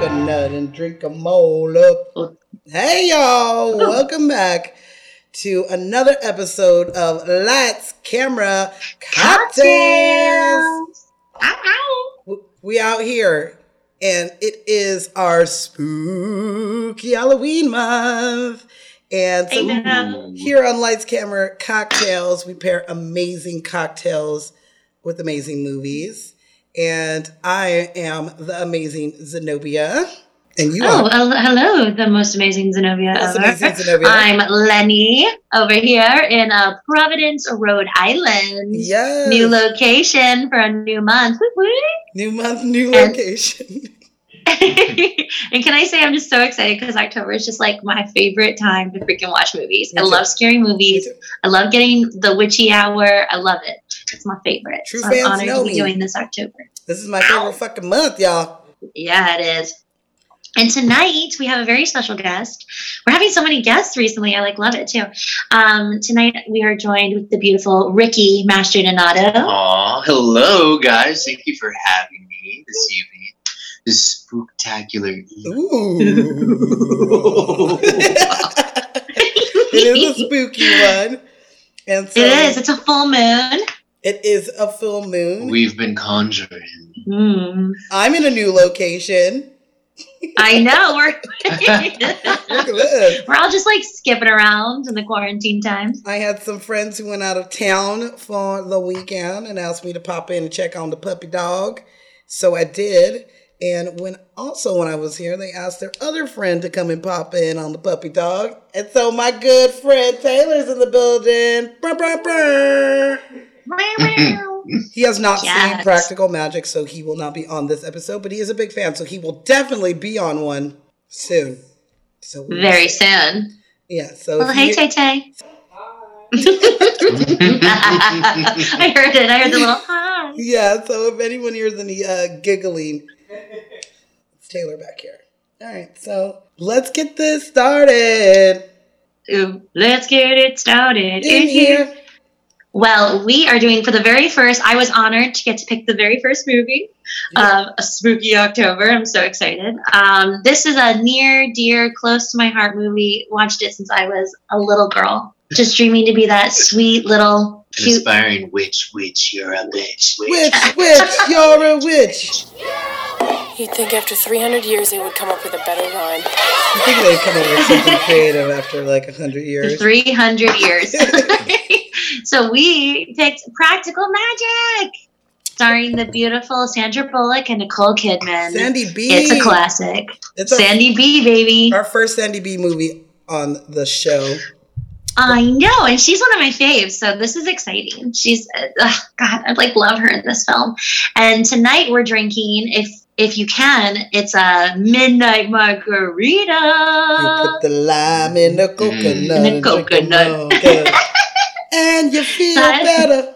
the coconut and drink 'em all up. Hey y'all, welcome back to another episode of Lights, Camera, Cocktails. W- We out here, and it is our spooky Halloween month. And so here on Lights, Camera, Cocktails, we pair amazing cocktails with amazing movies. And I am the amazing Zenobia. And you Oh, hello, the most amazing Zenobia Most ever. amazing Zenobia. I'm Lenny over here in uh, Providence, Rhode Island. Yes. New location for a new month. New month, new And- location. and can I say I'm just so excited because October is just like my favorite time to freaking watch movies. Me I too. love scary movies. I love getting the witchy hour. I love it. It's my favorite. True so I'm honored know to be me. doing this October. This is my favorite fucking month, y'all. Yeah, it is. And tonight we have a very special guest. We're having so many guests recently. I like love it too. Um, tonight we are joined with the beautiful Ricky Mastrodonato. Aw, hello guys. Thank you for having me this evening. This spooktacular. Ooh. it is a spooky one. And so It is. It's a full moon. it is a full moon. We've been conjuring. Mm. I'm in a new location. I know. We're Look at this. we're all just like skipping around in the quarantine times. I had some friends who went out of town for the weekend and asked me to pop in and check on the puppy dog. So I did. And when also when I was here, they asked their other friend to come and pop in on the puppy dog. And so my good friend Taylor's in the building. Brr, brr, brr. He has not seen Practical Magic, so he will not be on this episode, but he is a big fan, so he will definitely be on one soon. So Very soon. yeah. So Well, hey Tay Tay. I heard it. I heard the little hi. Yeah, so if anyone hears any uh, giggling, it's Taylor back here. All right, so let's get this started. Ooh, let's get it started In in here. here. Well, we are doing for the very first. I was honored to get to pick the very first movie of a spooky October. I'm so excited. Um, this is a near, dear, close to my heart movie. Watched it since I was a little girl, just dreaming to be that sweet little An cute. aspiring witch, witch, you're a bitch. Witch, witch, you're a witch. You'd think after 300 years they would come up with a better rhyme. I think they would come up with something creative after like a hundred years. 300 years. so we picked Practical Magic, starring the beautiful Sandra Bullock and Nicole Kidman. Sandy B. It's a classic. It's our, Sandy B, baby. our first Sandy B movie on the show. I know, and she's one of my faves, so this is exciting. She's, uh, God, I like love her in this film. And tonight we're drinking, if if you can, it's a midnight margarita. You put the lime in the coconut. In the and coconut. and you feel That- better.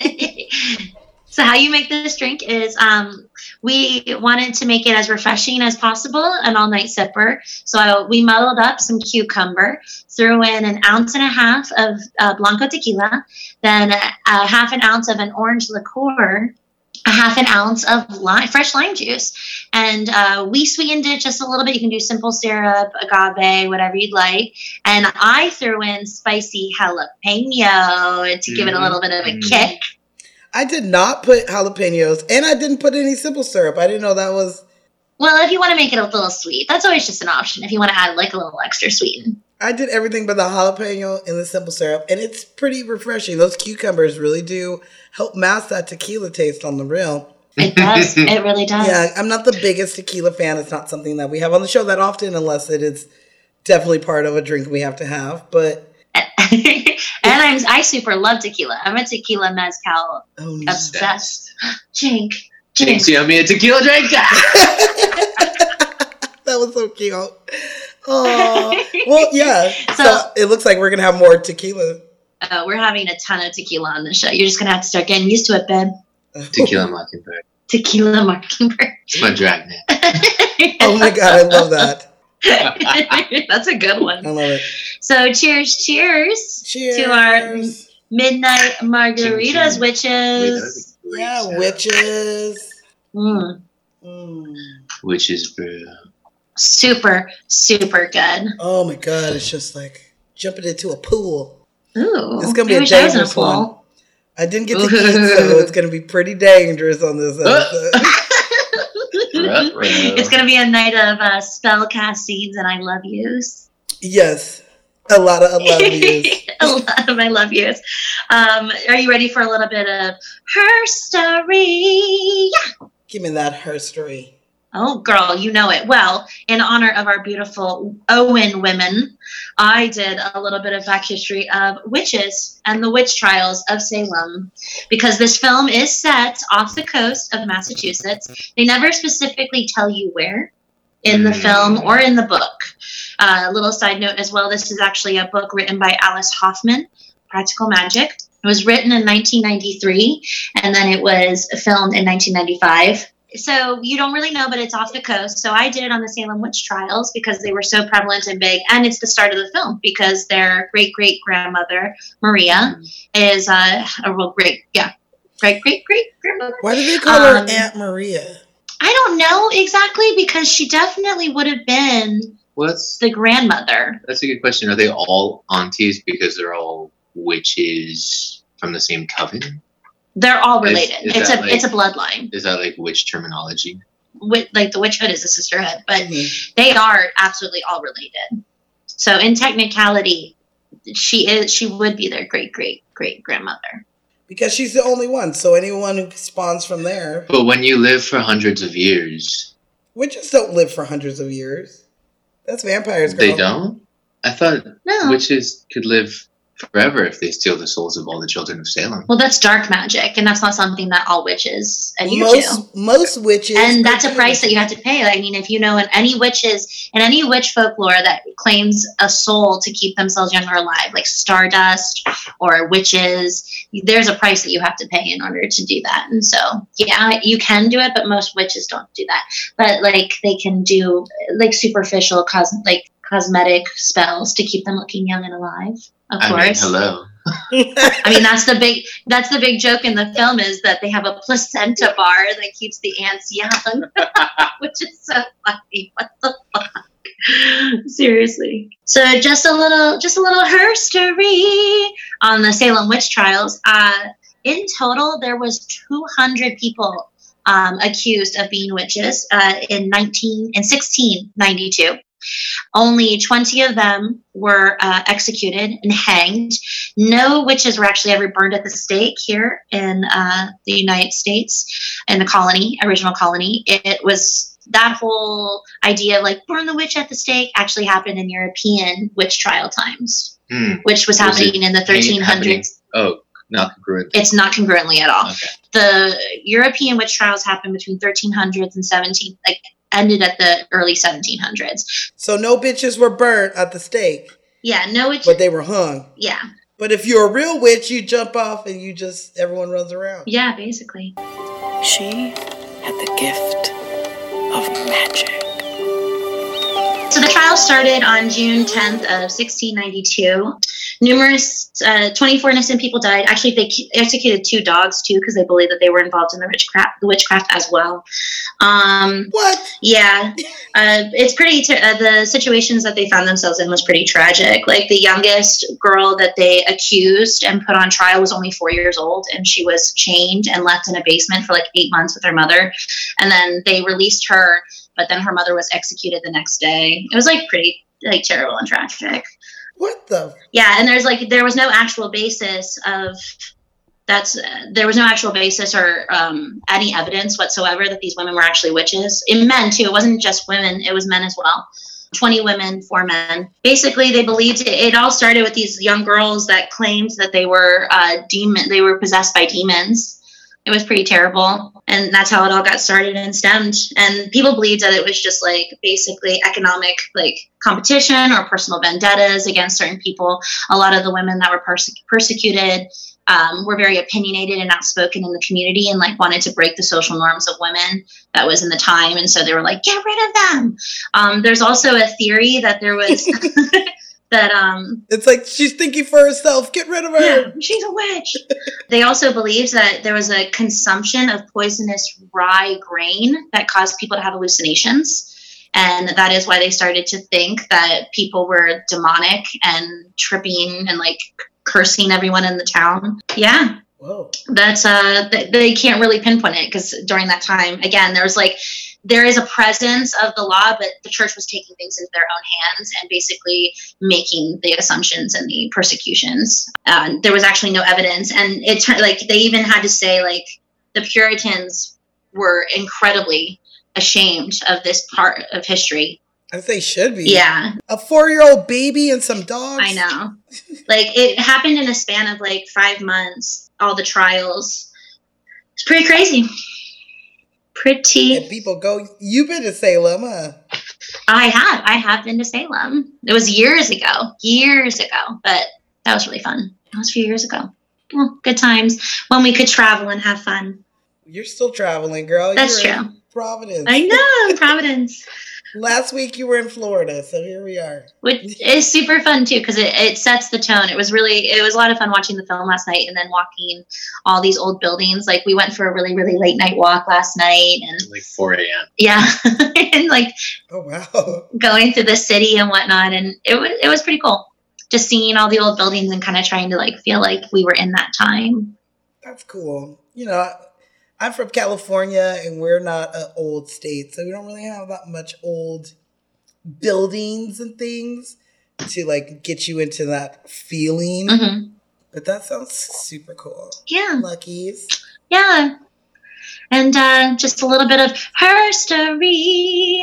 so how you make this drink is um, we wanted to make it as refreshing as possible an all-night sipper so we muddled up some cucumber threw in an ounce and a half of uh, blanco tequila then a, a half an ounce of an orange liqueur a half an ounce of lime, fresh lime juice and uh, we sweetened it just a little bit you can do simple syrup agave whatever you'd like and i threw in spicy jalapeno to give it a little bit of a Mhm. kick I did not put jalapenos, and I didn't put any simple syrup. I didn't know that was. Well, if you want to make it a little sweet, that's always just an option. If you want to add like a little extra sweeten. I did everything but the jalapeno and the simple syrup, and it's pretty refreshing. Those cucumbers really do help mask that tequila taste on the real. It does. it really does. Yeah, I'm not the biggest tequila fan. It's not something that we have on the show that often, unless it is definitely part of a drink we have to have. But and I'm I super love tequila. I'm a tequila mezcal oh obsessed. Jink. Jinx, Jink. you owe me a tequila drink. that was so cute. Oh, well, yeah. So, So- it looks like we're gonna have more tequila. Uh, we're having a ton of tequila on the show. You're just gonna have to start getting used to it, Ben. tequila mockingbird. Tequila mockingbird. It's my drag name. oh my god, I love that. That's a good one. I love it. So cheers, cheers, Cheers. to our midnight margaritas, Ching, ching. which Wait, that is was a great yeah, witches. mm, Mm. Witches brew. Super, super good. Oh my god, it's just like jumping into a pool. Ooh, It's gonna be I a wish I was dangerous one. pool. I didn't get to eat, so it's gonna be pretty dangerous on this episode. It's gonna be a night of uh, spell castings and I love yous. yes, a lot of I love yous. a lot of I love yous. Um, are you ready for a little bit of her story? Give me that herstory. Oh, girl, you know it. Well, in honor of our beautiful Owens women, I did a little bit of back history of witches and the witch trials of Salem because this film is set off the coast of Massachusetts. They never specifically tell you where in the Mm. film or in the book. A little side note as well this is actually a book written by Alice Hoffman, Practical Magic. It was written in 1993 and then it was filmed in 1995 so you don't really know, but it's off the coast. So I did it on the Salem witch trials because they were so prevalent and big, and it's the start of the film because their great great grandmother Maria is uh, a real great yeah great great great grandmother. Why do they call her Um, Aunt Maria? I don't know exactly because she definitely would have been What's the grandmother. that's a good question. Are they all aunties because they're all witches from the same coven? They're all related. is it's a like- it's a bloodline. Is that like witch terminology? With, like the witchhood is a sisterhood, but Mhm. they are absolutely all related. So in technicality, she is she would be their great great great grandmother. Because she's the only one. So anyone who spawns from there, But when you live for hundreds of years, witches don't live for hundreds of years. That's vampires. Girl. they don't. I thought No. witches could live forever if they steal the souls of all the children of Salem. well, that's dark magic, and that's not something that all witches adhere to. Most most witches, And that's a price that you have to pay. I mean, if you know in any witches in any witch folklore that claims a soul to keep themselves young or alive, like stardust or witches, there's a price that you have to pay in order to do that. And so, yeah, you can do it, but most witches don't do that. But like they can do like superficial cos like cosmetic spells to keep them looking young and alive. Of I mean, hello. I mean, that's the big that's the big joke in the film is that they have a placenta bar that keeps the aunts young, which is so funny. What the fuck? Seriously. So just a little, just a little herstory on the Salem witch trials. Uh, in total, there was 200 people um, accused of being witches uh, in 19 in 1692. Only 20 of them were uh, executed and hanged. No witches were actually ever burned at the stake here in uh, the United States, in the colony, original colony. It was that whole idea of like burn the witch at the stake actually happened in European witch trial times, Hmm. which was, Was happening in the happening- 1300s. Oh, not congruent. It's not congruently at all. Okay. The European witch trials happened between 1300s and 17, like ended at the early 1700s. So no bitches were burnt at the stake, Yeah, no witch. but they were hung. yeah, But if you're a real witch, you jump off and you just everyone runs around. yeah, basically. She had the gift of magic. So the trial started on June 10th of 1692. Numerous, uh, 24 innocent people died. Actually, they executed two dogs too because they believed that they were involved in the witchcraft, the witchcraft as well. Um, What? yeah, uh, it's pretty. Uh, the situations that they found themselves in was pretty tragic. Like the youngest girl that they accused and put on trial was only four years old, and she was chained and left in a basement for like eight months with her mother. And then they released her, but then her mother was executed the next day. It was like pretty like terrible and tragic. What the? Yeah, and there's like there was no actual basis of that's uh, there was no actual basis or um, any evidence whatsoever that these women were actually witches. In men too, it wasn't just women; it was men as well. 20 women, four men. Basically, they believed it, it all started with these young girls that claimed that they were uh, demon, they were possessed by demons. It was pretty terrible, and that's how it all got started and stemmed. And people believed that it was just like basically economic, like competition or personal vendettas against certain people. A lot of the women that were perse- persecuted um, were very opinionated and outspoken in the community and like wanted to break the social norms of women that was in the time and so they were like get rid of them um, there's also a theory that there was that um It's like she's thinking for herself. Get rid of her. yeah, she's a witch. they also believed that there was a consumption of poisonous rye grain that caused people to have hallucinations. And that is why they started to think that people were demonic and tripping and like cursing everyone in the town. Yeah, Whoa. that's uh th- they can't really pinpoint it because during that time again there was like there is a presence of the law but the church was taking things into their own hands and basically making the assumptions and the persecutions uh, there was actually no evidence and it turned like they even had to say like the puritans were incredibly ashamed of this part of history As they should be. yeah A four year old baby and some dogs. I know. Like it happened in a span of like five months, all the trials. It's pretty crazy. Pretty. And people go, You've been to Salem, huh? I have. I have been to Salem. It was years ago. Years ago. But that was really fun. That was a few years ago. Well, good times when we could travel and have fun. You're still traveling, girl. That's You're in true. Providence. I know, Providence. Last week you were in Florida, so here we are. Which is super fun too because it, it sets the tone. It was really it was a lot of fun watching the film last night and then walking all these old buildings. Like we went for a really really late night walk last night and Like 4 a.m. yeah, and like Oh wow. going through the city and whatnot, and it was it was pretty cool. Just seeing all the old buildings and kind of trying to like feel like we were in that time. That's cool. You know, I- I'm from California and we're not an old state, so we don't really have that much old buildings and things to like get you into that feeling. hmm But that sounds super cool. Yeah, Luckies. yeah, and uh, just a little bit of herstory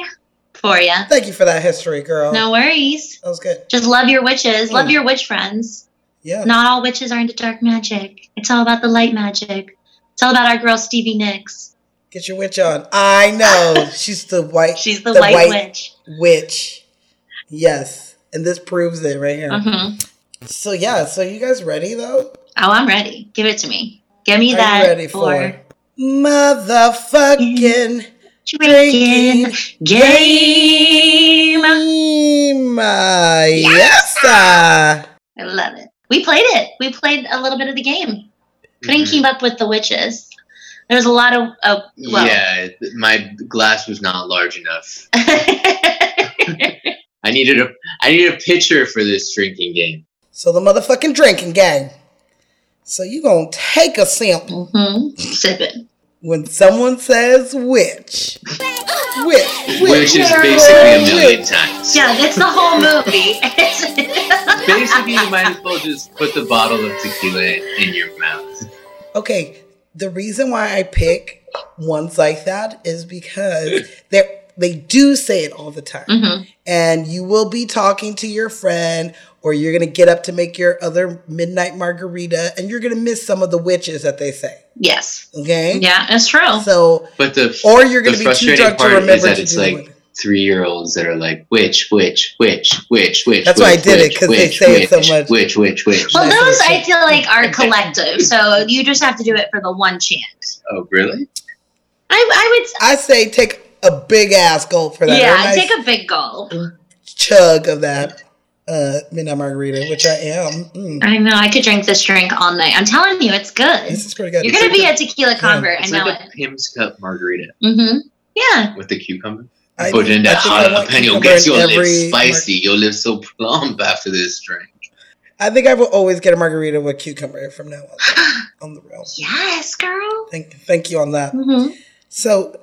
for you. Thank you for that history, girl. No worries. That was good. Just love your witches. Love Mm. your witch friends. Yeah. Not all witches are into dark magic. It's all about the light magic. It's all about our girl Stevie Nicks. Get your witch on. I know. She's the white She's the, The white, white- witch. witch. Yes. And this proves it right here. hmm So yeah, so you guys ready though? Oh, I'm ready. Give it to me. Give me Are that. you ready for motherfucking drinking game. game? Yes. I love it. We played it. We played a little bit of the game. Couldn't Mhm. keep up with the witches. There was a lot of. Uh, well, Yeah, my glass was not large enough. I needed a I needed a pitcher for this drinking game. So the motherfucking drinking game. So you gonna take a sip hmm Sip it. when someone says which. Which? Which is basically a million times. Yeah, it's the whole movie. Basically, you might as well just put the bottle of tequila in your mouth. Okay, the reason why I pick ones like that is because they they do say it all the time. hmm And you will be talking to your friend or you're going to get up to make your other midnight margarita and you're going to miss some of the witches that they say. Yes. Okay? Yeah, it's true. So But the or you're going to be too drunk to remember that to it's do like it. three year olds that are like which which which which which. That's why I which, did it, which, 'cause they which, say it so much. Which which which. Well, Nice those little I feel like are collective, so you just have to do it for the one chant. Oh really? I, I would. I say take a big ass gulp for that. yeah, a nice take a big gulp. chug of that uh, midnight margarita, which I am. Mm, I know. I could drink this drink all night. I'm telling you, it's good. this is pretty good. You're gonna be a tequila convert. I It's know like it. Pimm's Cup margarita Mm-hmm. Yeah. with the cucumber. I- Put in that think I jalapeno gets in your lips every spicy. You'll live so plump after this drink. I think I will always get a margarita with cucumber from now on. on the real. Yes, girl. Thank, thank you on that. Mm-hmm. So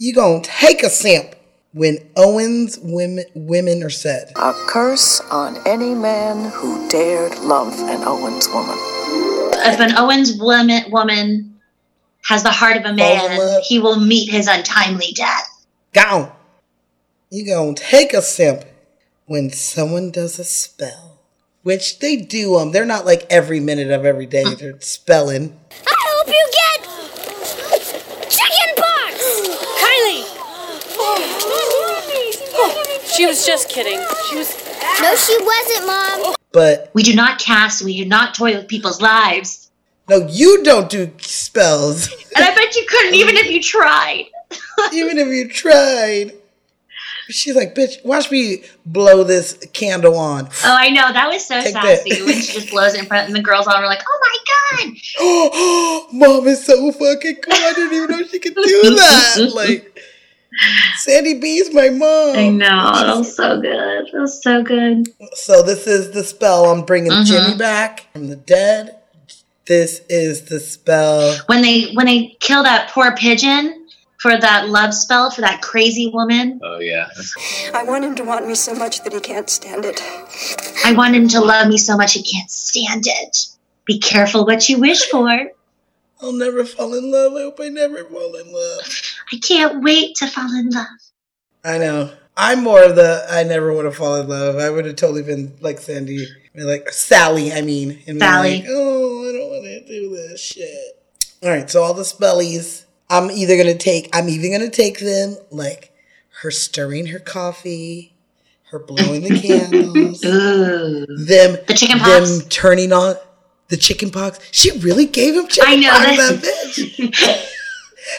you gonna take a sip when Owens women women are said. A curse on any man who dared love an Owens woman. If an Owens woman woman has the heart of a man, he will meet his untimely death. Gone. You gonna take a sip when someone does a spell, which they do. Um, they're not like every minute of every day. They're spelling. I hope you get chicken pox. Kylie! She was just kidding. She was. No, she wasn't, Mom. But We do not cast. We do not toy with people's lives. no, you don't do spells, And I bet you couldn't even if you tried. even if you tried. She's like, bitch, watch me blow this candle on. Oh, I know. That was so Take that. when she just blows it in front, and the girls all were like, "Oh my god!" Oh, mom is so fucking cool. I didn't even know she could do that. Like, Sandy B's my mom. I know. That was so good. That was so good. So this is the spell I'm bringing Mhm. Jimmy back from the dead. This is the spell. When they when they kill that poor pigeon for that love spell for that crazy woman, Oh yeah. I want him to want me so much that he can't stand it. I want him to love me so much he can't stand it. Be careful what you wish for. I'll never fall in love. I hope I never fall in love. I can't wait to fall in love. I know. I'm more of the I never want to fall in love. I would have totally been like Sandy, like Sally. I mean, and Sally. like, oh, I don't want to do this shit. All right, so all the spellies, I'm either gonna take. I'm even gonna take them like her stirring her coffee, her blowing the candles, Ooh. them The chicken pox. them turning on the chicken pox. She really gave him chicken I know pox. that- That bitch.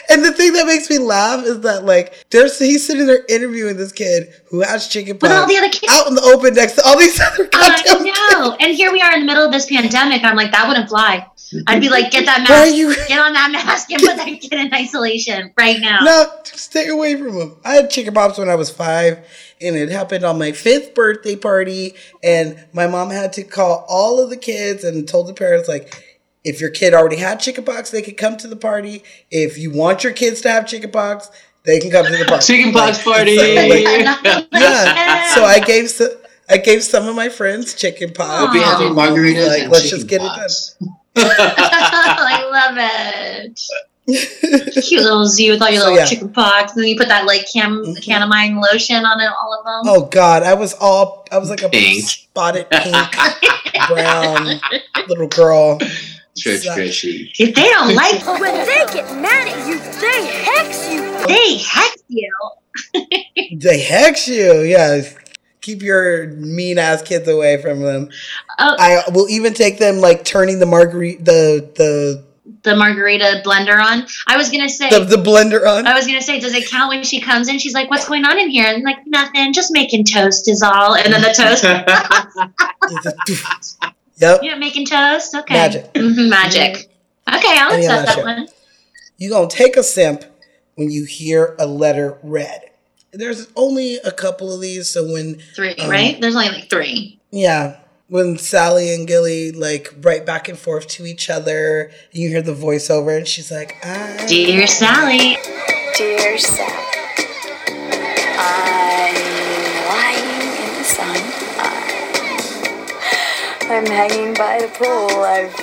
And the thing that makes me laugh is that like there's he's sitting there interviewing this kid who has chicken pox With all the other kids. out in the open next to all these other I goddamn know. And here we are in the middle of this pandemic. I'm like, that wouldn't fly. I'd be like, get that Why are mask, you- get on that mask, and put that kid in isolation right now. No, stay away from him. I had chicken pox when I was five, and it happened on my fifth birthday party. And my mom had to call all of the kids and told the parents like, if your kid already had chickenpox, they could come to the party. If you want your kids to have chickenpox, they can come to the party. Chickenpox Like, party. so, like, I yeah. So I gave so, I gave some of my friends chickenpox. We'll be having Aw. margaritas Like, and let's just get it pox. I love it. Cute little Z with all your So, little yeah. chicken pox, and then you put that like cam Mhm. calamine lotion on it, all of them. Oh God, I was all I was like a Pink. spotted pink brown little girl. Stretch, So- stretchy. If they don't like, you, When they get mad at you, they hex you. they hex you. They hex you, yes. Keep your mean ass kids away from them. Oh, I will even take them like turning the margarita the the the margarita blender on. I was gonna say. the, the blender on. I was gonna say, does it count when she comes in? She's like, "What's going on in here?" And I'm like, "Nothing, just making toast is all." And then the toast, yep. yeah, making toast. Okay, Magic. Mhm, magic. Okay, I'll Any accept that shit. one. You're gonna take a simp when you hear a letter read. There's only a couple of these, so when Three, Um, right? There's only like three. Yeah. When Sally and Gilly like write back and forth to each other, and you hear the voiceover, and she's like, I Dear Sally, Dear Sally, I'm hanging by the pool. I've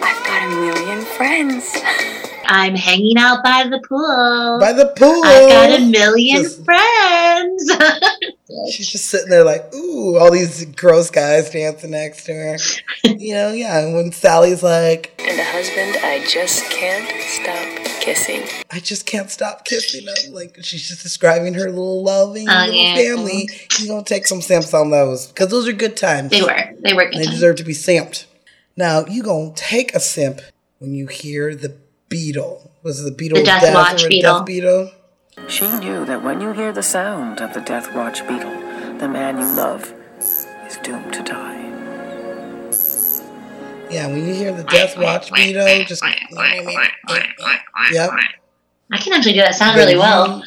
I've got a million friends. I'm hanging out by the pool. by the pool. I've got a million Just- friends. She's just sitting there like, ooh, all these gross guys dancing next to her. you know, yeah. And when Sally's like, And a husband I just can't stop kissing. I just can't stop kissing him. Like she's just describing her little loving Oh, little yeah. family. You gonna take some simps on those because those are good times. they were. They were. They Good deserve to be simped. Now you gonna take a simp when you hear the beetle. Was it the beetle? The of Death Watch or beetle. Death beetle. She knew that when you hear the sound of the Death Watch beetle, the man you love is doomed to die. Yeah, when you hear the Death Watch beetle, just yep. I can actually do that sound really well.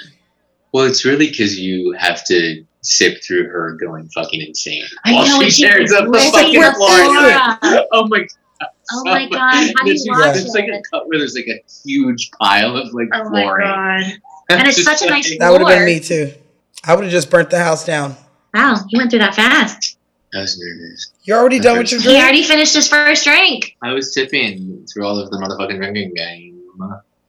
Well, it's really because you have to sip through her going fucking insane I while know, she and she tears up the fucking the floor. floor. Oh my god. Oh uh, my God, how do you There's- watch There's like a cut where there's like a huge pile of like Oh my god! And it's such a nice That would have been me too. I would have just burnt the house down. Wow, you went through that fast. I was nervous. You're already done with your drink. He already finished his first drink. I was tipping through all of the motherfucking drinking game.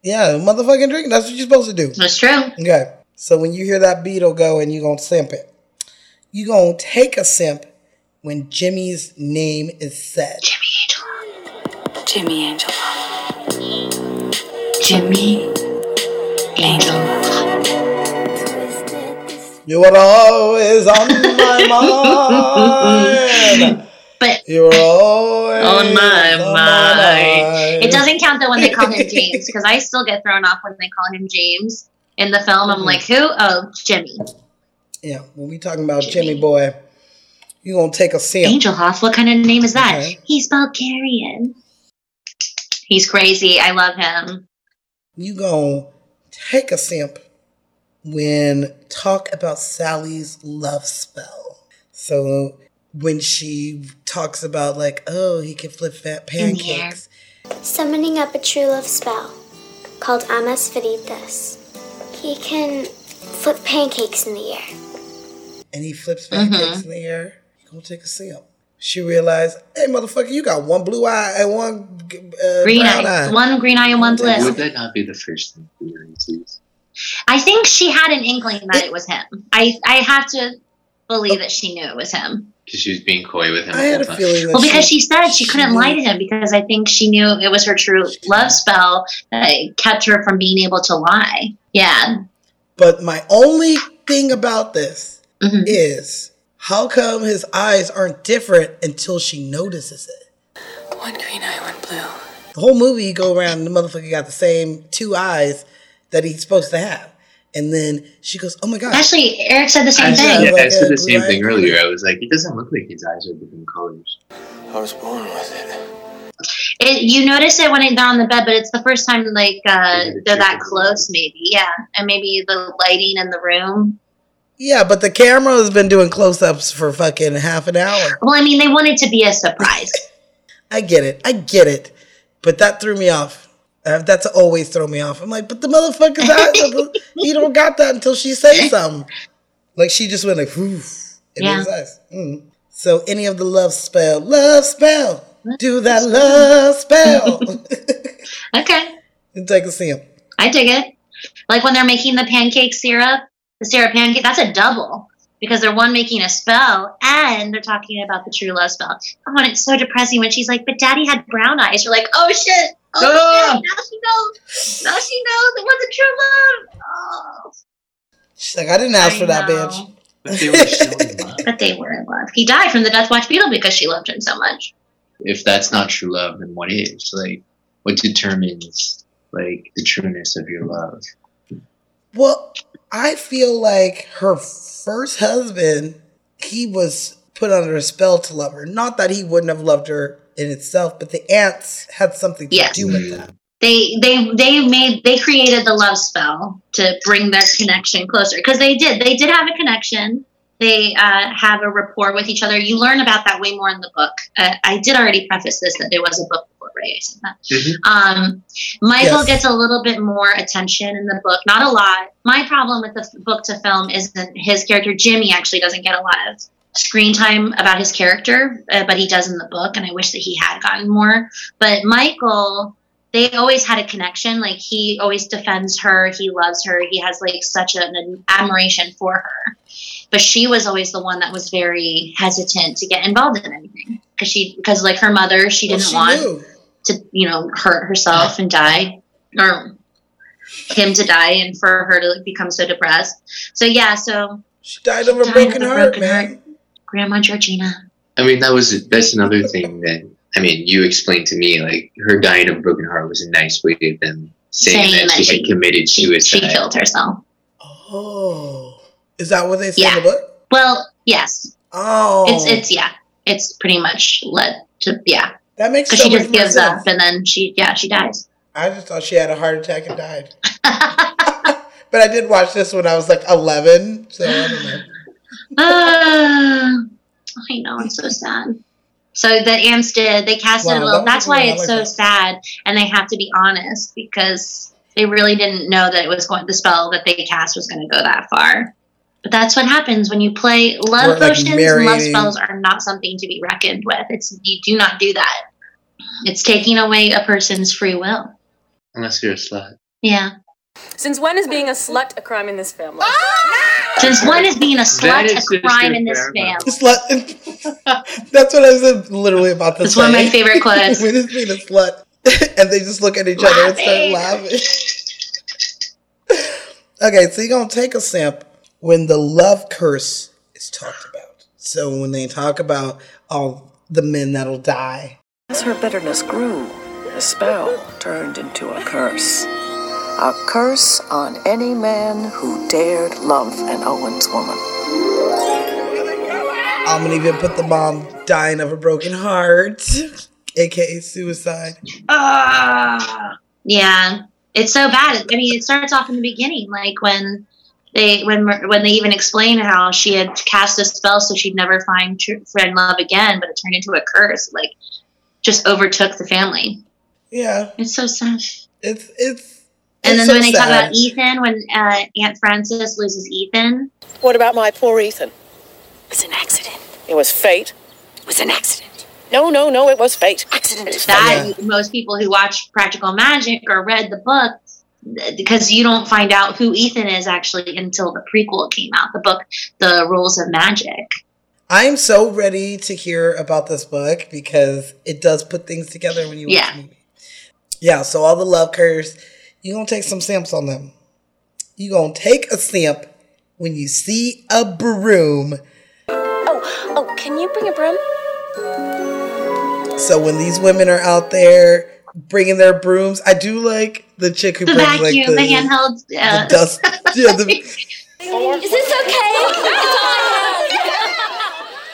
Yeah, motherfucking drink. That's what you're supposed to do. That's true. Okay. So when you hear that beetle go and you're gonna simp it, you're gonna take a simp when Jimmy's name is said. Jimmy Angel. Jimmy Angel. You were always on my mind. But You were always On my on mind. it doesn't count though when they call him James because I still get thrown off when they call him James in the film. I'm mm-hmm. like, who? Oh, Jimmy. Yeah, when we talking about Jimmy, Boy, you gonna take a sip. Angelov. What kind of name is that? Okay. He's Bulgarian. He's crazy. I love him. You gonna take a sip when talk about Sally's love spell. So when she talks about like, oh, he can flip fat In the air. pancakes. Summoning up a true love spell called Amas Veritas. He can flip pancakes in the air. and he flips Mm-hmm. pancakes in the air. You gonna take a sip. She realized, hey, motherfucker, you got one blue eye and one uh, Green brown eye. eye. One green eye and one blue. Would that not be the first thing we realize? I think she had an inkling that it was him. I I have to believe that she knew it was him. Because she was being coy with him. I had a time. feeling that Well, because she, she said she couldn't she lie to him because I think she knew it was her true love spell that kept her from being able to lie. Yeah. But my only thing about this Mhm. is how come his eyes aren't different until she notices it? One green eye, one blue. The whole movie, you go around and the motherfucker got the same two eyes that he's supposed to have. And then she goes, oh my God. Actually, Eric said the same I, Yeah, thing. yeah, I said the same blue thing eye. earlier. I was like, it doesn't look like his eyes are different colors. I was born with it. It, you notice it when they're on the bed, but it's the first time like uh, they're that close, maybe. Yeah, and maybe the lighting in the room. Yeah, but the camera has been doing close ups for fucking half an hour. Well, I mean, they want it to be a surprise. I get it. I get it. But that threw me off. Uh, that's always throw me off. I'm like, but the motherfucker's eyes, he don't got that until she say something. Like she just went like, in Yeah. his eyes. Mm. So any of the love spell, love spell, do that love spell. okay, and take a sip. I dig it. Like when they're making the pancake syrup, the syrup pancake, that's a double because they're one making a spell and they're talking about the true love spell. Oh, and it's so depressing when she's like, but daddy had brown eyes. You're like, oh shit. Oh, Ah! shit. Now she knows. Now she knows it was a true love. Oh, She's like, I didn't ask I for that, know. bitch. But they were so in love. But they were in love. He died from the Death Watch Beetle because she loved him so much. If that's not true love, then what is? Like, what determines like the trueness of your love? Well, I feel like her first husband, he was put under a spell to love her. Not that he wouldn't have loved her in itself, but the aunts had something to Yes. do with that. They they they made they created the love spell to bring their connection closer because they did they did have a connection. They uh, have a rapport with each other. You learn about that way more in the book. Uh, I did already preface this that there was a book before Ray. I said that. Um, Michael Yes. gets a little bit more attention in the book, not a lot. My problem with the book to film isn't his character. Jimmy actually doesn't get a lot of screen time about his character, uh, but he does in the book, and I wish that he had gotten more. But Michael, they always had a connection. Like he always defends her, he loves her, he has like such an, admiration for her. But she was always the one that was very hesitant to get involved in anything because she because like her mother, she didn't she want knew. To you know hurt herself and die or him to die and for her to like, become so depressed so yeah so She died of a died broken of a heart, broken man. heart. grandma georgina I mean, that was that's another thing that I mean, you explained to me like her dying of a broken heart was a nice way of them saying, Saying that, that she had she- committed she, suicide. she killed herself Oh. Is that what they say in Yeah. the book? well yes Oh. it's it's yeah it's pretty much led to yeah that makes because so she just gives sense. up and then she yeah she dies I just thought she had a heart attack and died. But I did watch this when I was like 11, so I don't know. Ah, I know, I'm so sad. So the aunts did. They casted Wow, a little. was That's why good one. I it's like so that. sad, and they have to be honest because they really didn't know that it was going. The spell that they cast was going to go that far. But that's what happens when you play love Or, like, potions. Love spells are not something to be reckoned with. It's you do not do that. It's taking away a person's free will. Unless you're a slut. Yeah. Since when is being a slut a crime in this family? Ah! Since when is being a slut a crime in this family? Slut. That's what I was literally about this. It's one of my favorite quotes. when it's being a slut, and they just look at each other and start Laughing. laughing. okay, so you're gonna take a sip when the love curse is talked about. So when they talk about all the men that'll die, As her bitterness grew, the spell turned into a curse. A curse on any man who dared love an Owens woman. I'm gonna even put the mom dying of a broken heart, aka suicide. Ah, yeah, it's so bad. I mean, it starts off in the beginning, like when they when when they even explain how she had cast a spell so she'd never find true friend love again, but it turned into a curse, like just overtook the family. Yeah, It's so sad. it's it's. And it's then so when they talk about Ethan, when uh, Aunt Frances loses Ethan, What about my poor Ethan? It was an accident. It was fate. It was an accident. No, no, no, it was fate. Accident is that most people who watch Practical Magic or read the book, th- because you don't find out who Ethan is actually until the prequel came out, the book, The Rules of Magic. I'm so ready to hear about this book because it does put things together when you watch Yeah. the movie. Yeah, so all the love curves, you're gonna take some stamps on them. You're gonna take a stamp when you see a broom. Oh, oh, can you bring a broom? So when these women are out there bringing their brooms, I do like the chick who The brings vacuum, like the, the, handheld. Uh, the dust. Yeah, the Is this okay?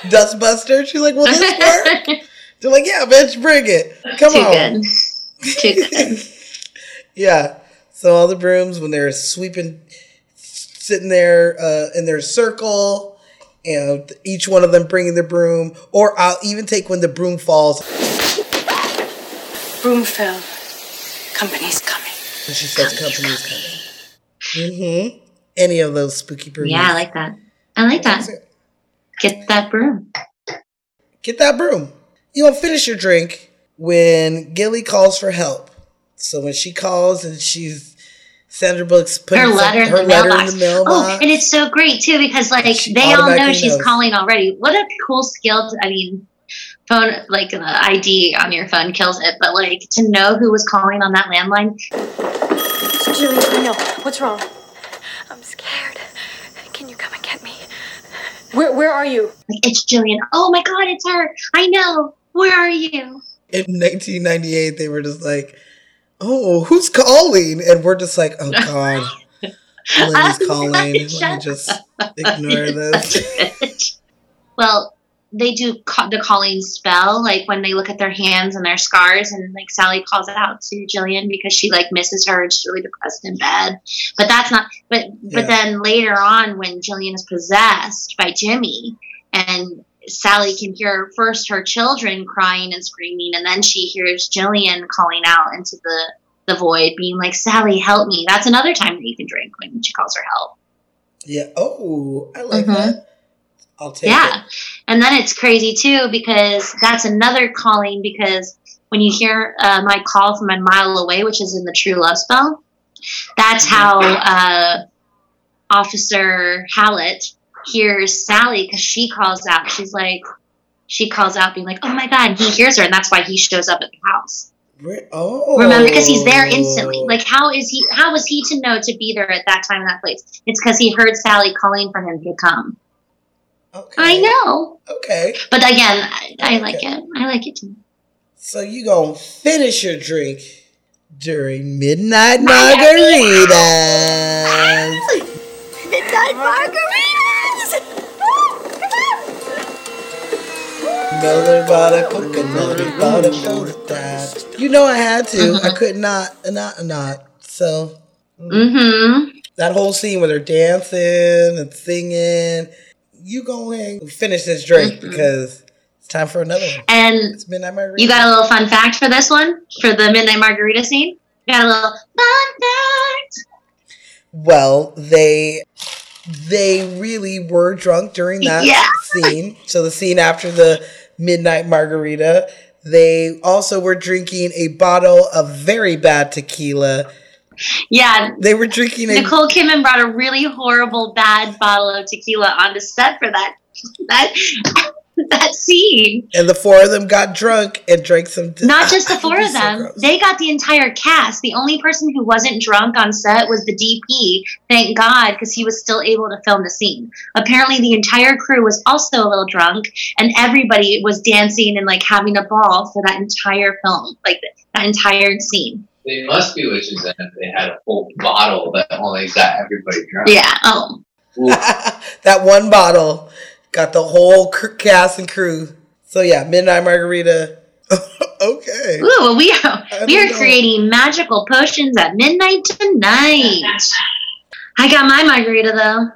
Dustbuster. She's like, "Will this work?" They're like, "Yeah, bitch, bring it. Come Too on." good. Too good. Yeah. So all the brooms when they're sweeping, sitting there uh, in their circle, and each one of them bringing their broom, or I'll even take when the broom falls. Broom fell. Company's coming. And she says, "Company's coming." Mm-hmm. Any of those spooky brooms. Yeah, I like that. I like that. Get that broom. Get that broom. You gonna finish your drink when Gilly calls for help. So when she calls and she's Sandra Brooks putting Her some- letter, in, her the letter mailbox. in the mailbox. Oh, and it's so great too because like She they all know she's knows. calling already. What a cool skill! To, I mean, phone like the ID on your phone kills it, but like to know who was calling on that landline. It's Julie. I know. What's wrong? I'm scared. Can you come and get me? Where Where are you? Like it's Gillian. Oh my God, it's her. I know. Where are you? in 1998 they were just like oh who's calling and we're just like oh god Lily's calling let me just ignore this well, they do ca- the calling spell, like when they look at their hands and their scars, and like Sally calls out to Gillian because she like misses her and she's really depressed in bed. But that's not. But Yeah. but then later on, when Gillian is possessed by Jimmy, and Sally can hear first her children crying and screaming, and then she hears Gillian calling out into the the void, being like, "Sally, help me." That's another time that you can drink when she calls her help. yeah oh i like Mhm. that i'll take yeah it and then it's crazy too because that's another calling because when you hear uh, my call from a mile away which is in the true love spell that's how uh, officer hallett hears sally because she calls out. She's like she calls out being like oh my god he hears her and that's why he shows up at the house. Oh remember because he's there instantly. Like how is he how was he to know to be there at that time in that place? It's because he heard sally calling for him to come okay. i know okay But again, I, I like it. I like it too. so you gonna finish your drink during midnight margaritas Midnight margaritas. Another bottle, cook another bottle. You know I had to. I could not, not, not. So Mm-hmm. that whole scene where they're dancing and singing, you go ahead and finish this drink mm-hmm. because it's time for another one. And It's midnight margarita. you got a little fun fact for this one for the midnight margarita scene. You got a little fun fact. well, they they really were drunk during that Yeah. scene. So the scene after the midnight margarita, they also were drinking a bottle of very bad tequila. Yeah, They were drinking a Nicole Kidman brought a really horrible, bad bottle of tequila onto set for that that that scene. and the four of them got drunk and drank some. Not just the four of was so them; they got the entire cast. The only person who wasn't drunk on set was the DP. Thank God, because he was still able to film the scene. Apparently, the entire crew was also a little drunk, and everybody was dancing and like having a ball for that entire film, like that entire scene. They must be witches then if they had a full bottle that only got everybody drunk. Yeah. Oh. That one bottle Got the whole cast and crew. So yeah, Midnight Margarita. okay. Ooh, well, we are we are know. creating magical potions at midnight tonight. I got my margarita though.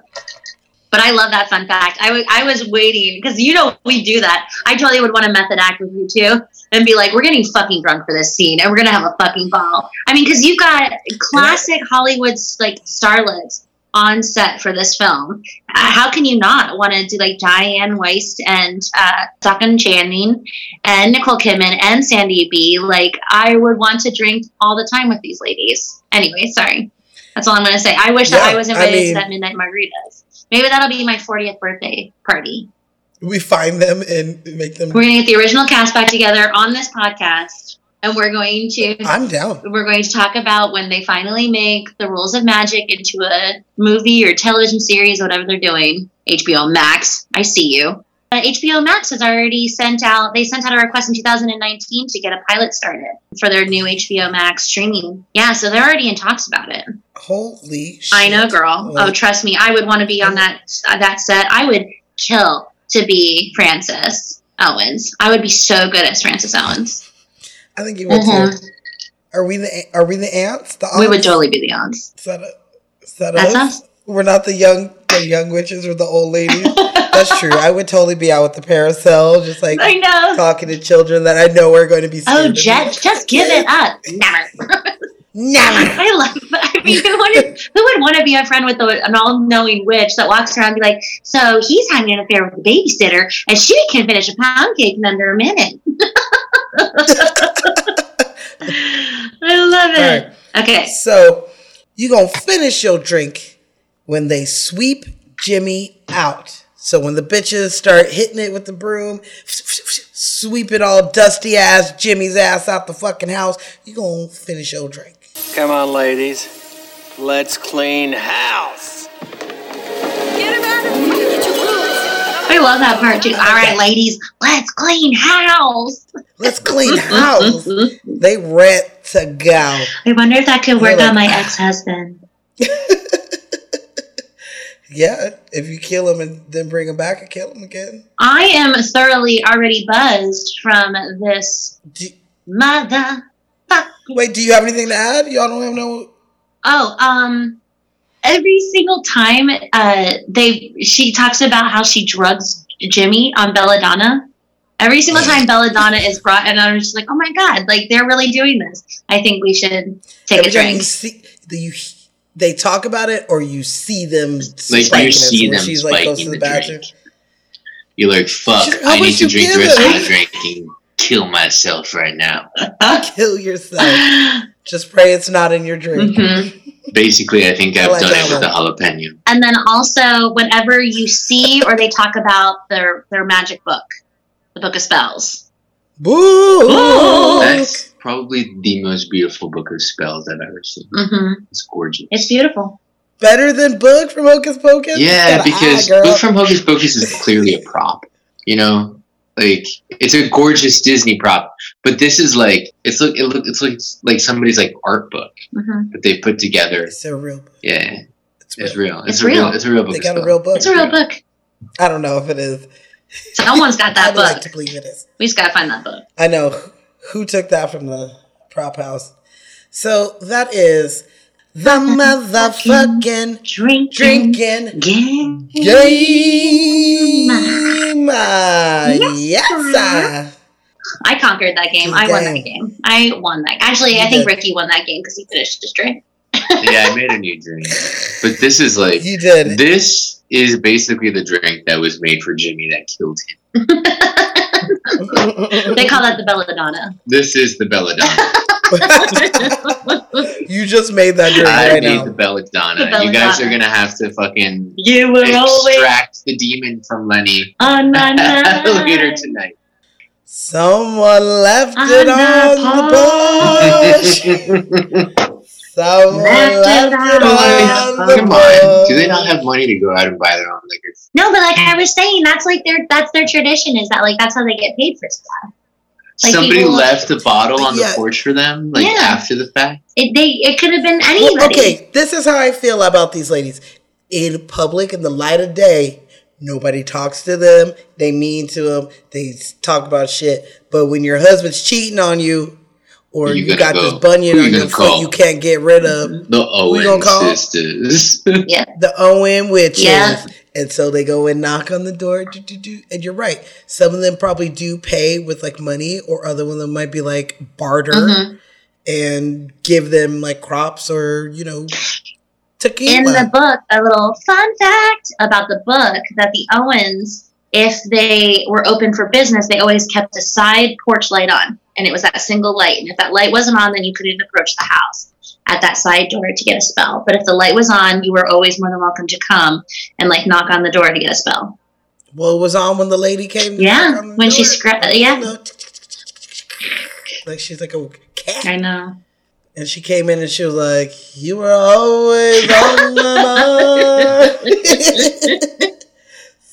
But I love that fun fact. I I was waiting because you know we do that. I totally would want to method act with you too and be like, we're getting fucking drunk for this scene and we're gonna have a fucking ball. I mean, because you've got classic Hollywood's like starlets on set for this film. How can you not want to do like Diane Wiest and uh, Duncan Channing and Nicole Kidman and Sandy B? Like, I would want to drink all the time with these ladies. Anyway, sorry. That's all I'm going to say. I wish that I was I invited mean- to that Midnight Margaritas. Maybe that'll be my 40th birthday party. We find them and make them. We're going to get the original cast back together on this podcast, and we're going to I'm down. we're going to talk about when they finally make the rules of magic into a movie or television series, whatever they're doing. HBO Max, I see you. Uh, HBO Max has already sent out. They sent out a request in 2019 to get a pilot started for their new HBO Max streaming. Yeah, so they're already in talks about it. Holy shit. I know, girl. Like, oh, trust me, I would want to be on that that set. I would kill to be Frances Owens. I would be so good as Frances Owens. I think you would Mhm. too. Are we the Are we the aunts? The We would totally be the aunts. Is that, a, is that That's us? We're not the young the young witches or the old ladies. That's true. I would totally be out with the parasol, just like I know. talking to children that I know are going to be. Oh. Jet, just give it up. Never. Never. I love. that. I mean, who would, who would want to be a friend with a, an all-knowing witch that walks around and be like, "So he's having an affair with the babysitter, and she can finish a pound cake in under a minute." I love it. Okay, So you gonna finish your drink when they sweep Jimmy out. So when the bitches start hitting it with the broom, sweeping all dusty ass Jimmy's ass out the fucking house, you gonna finish your drink. Come on, ladies. Let's clean house. I love that part too. All right, ladies, let's clean house. Let's clean house. they rent to go. I wonder if that could work They're on my ex-husband. Yeah, if you kill him and then bring him back and kill him again. I am thoroughly already buzzed from this mother. Wait, do you have anything to add? Y'all don't have no. Oh, um, every single time uh, they she talks about how she drugs Jimmy on Belladonna. Every single time Belladonna is brought, and I'm just like, oh my god, like they're really doing this. I think we should take Every a drink. you see, do you they talk about it or you see them Like, spiking you see them she's like goes to the the bathroom. You're like, fuck, like, I need to drink the give rest of my drink and kill myself right now. Kill yourself. Just pray it's not in your drink. Mm-hmm. Basically, I think I I've done it with the jalapeno. And then also, whenever you see or they talk about their their magic book, the book of spells. Boo! That's probably the most beautiful book of spells I've ever seen. Mm-hmm. It's gorgeous. It's beautiful. Better than Book from Hocus Pocus? Yeah, because eye. Book from Hocus Pocus is clearly a prop. You know, like it's a gorgeous Disney prop, but this is like it's look it look it's like like somebody's like art book Mm-hmm. that they put together. It's a real book. Yeah, it's real. It's, It's a real. real. It's a real book. They got a real book. It's a real book. I don't know if it is. Someone's got that I'd like to believe it is. We just gotta find that book. I know who took that from the prop house. So that is the motherfucking Drink, drinking game. game. Yes, sir. I conquered that game. I won that game. I won that. Actually, I You think. Ricky won that game because he finished his drink. yeah, I made a new drink, but this is like You did. this is basically the drink that was made for Jimmy that killed him. They call that the belladonna. This is the belladonna. you just made that drink I right made now. the belladonna. The You guys are gonna have to fucking You were always extract the demon from Lenny on my later mind. tonight. Someone left On it on the bush. Someone Left left it it on on the the Come on, do they not have money to go out and buy their own liquor? No, but like I was saying, that's like their that's their tradition. Is that like that's how they get paid for stuff. Like Somebody people- left a bottle on Yeah. the porch for them, like Yeah. after the fact. It they it could have been Well, okay, this is how I feel about these ladies. In public, in the light of day, Nobody talks to them. They mean to them. They talk about shit. But when your husband's cheating on you, or You you, gotta go. this bunion on your foot you can't get rid of, The Who you gonna Owen call? sisters. the Owen witches. Yeah. And so they go and knock on the door. Do, do, do. And you're right. Some of them probably do pay with like money, or other one of them might be like barter Mhm. and give them like crops or, you know, tequila. in the book, a little fun fact about the book that the Owens, if they were open for business, they always kept a side porch light on. And it was that single light. And if that light wasn't on, then you couldn't approach the house at that side door to get a spell. But if the light was on, you were always more than welcome to come and like knock on the door to get a spell. well, it was on when the lady came. Yeah, knock on the when she door. scra- yeah. Like she's like a cat. I know. And she came in and she was like, You were always on my mind.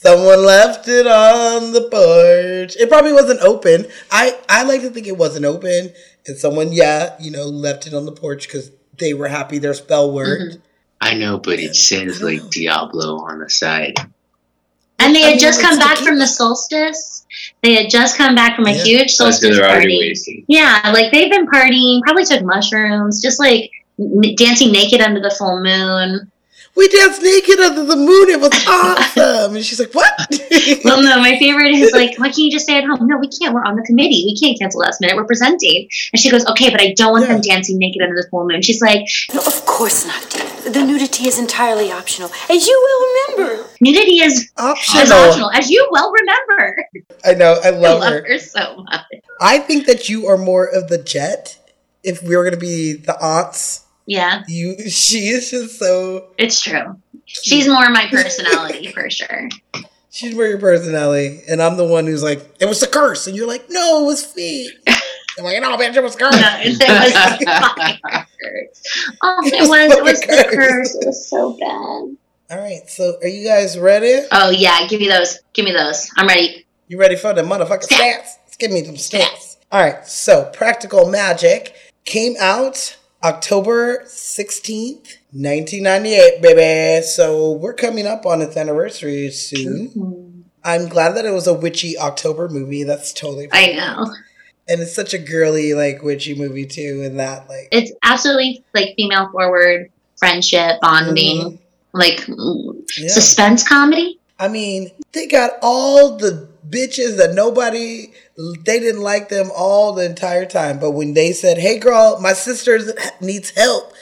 Someone left it on the porch. It probably wasn't open. I, I like to think it wasn't open. And someone, yeah, you know, left it on the porch because they were happy their spell worked. Mm-hmm. I know, but it says like Diablo on the side. And they I had mean, just come back tequila. from the solstice. They had just come back from a Yeah. huge solstice they're party. wasted. Yeah, like they've been partying, probably took mushrooms, just like n- dancing naked under the full moon. We danced naked under the moon. It was awesome. and she's like, What? Well, no, my favorite is like, why can't you just stay at home? No, we can't. We're on the committee. We can't cancel last minute. We're presenting. And she goes, okay, but I don't want Yeah. them dancing naked under the full moon. She's like, No, of course not. The nudity is entirely optional, as you will remember. nudity is, Optional. is optional, as you well remember. I know. I I love love her. her so much. I think that you are more of the jet. If we were going to be the aunts, Yeah, you she is just so it's true. She's more my personality for sure. She's more your personality, and I'm the one who's like, "It was the curse," and you're like, "No, it was feet." I'm like, "No, bitch, it was curse." No, it was fucking curse. Oh, it was. It was the curse. It was so bad. All right, so are you guys ready? Oh yeah, give me those. Give me those. I'm ready. You ready for the motherfucking stats? Let's give me them stats. All right, so Practical Magic came out October 16th, 1998, baby. So we're coming up on its anniversary soon. I'm glad that it was a witchy October movie. That's totally I know. And it's such a girly, like, witchy movie, too, and that, like, It's absolutely like female forward friendship bonding, Mhm. like yeah. suspense comedy. I mean, they got all the bitches that nobody they didn't like them all the entire time. But when they said, "Hey, girl, my sister needs help,"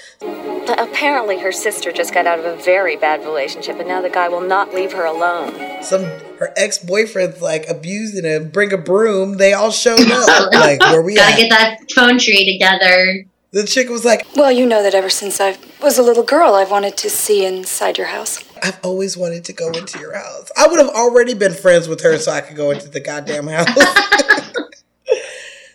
Apparently, her sister just got out of a very bad relationship, and now the guy will not leave her alone. some her ex boyfriend's like abusing him. Bring a broom. They all showed up. like, where we Gotta at? get that phone tree together. the chick was like, Well, you know that ever since I was a little girl, I've wanted to see inside your house. "I've always wanted to go into your house." I would have already been friends with her, so I could go into the goddamn house.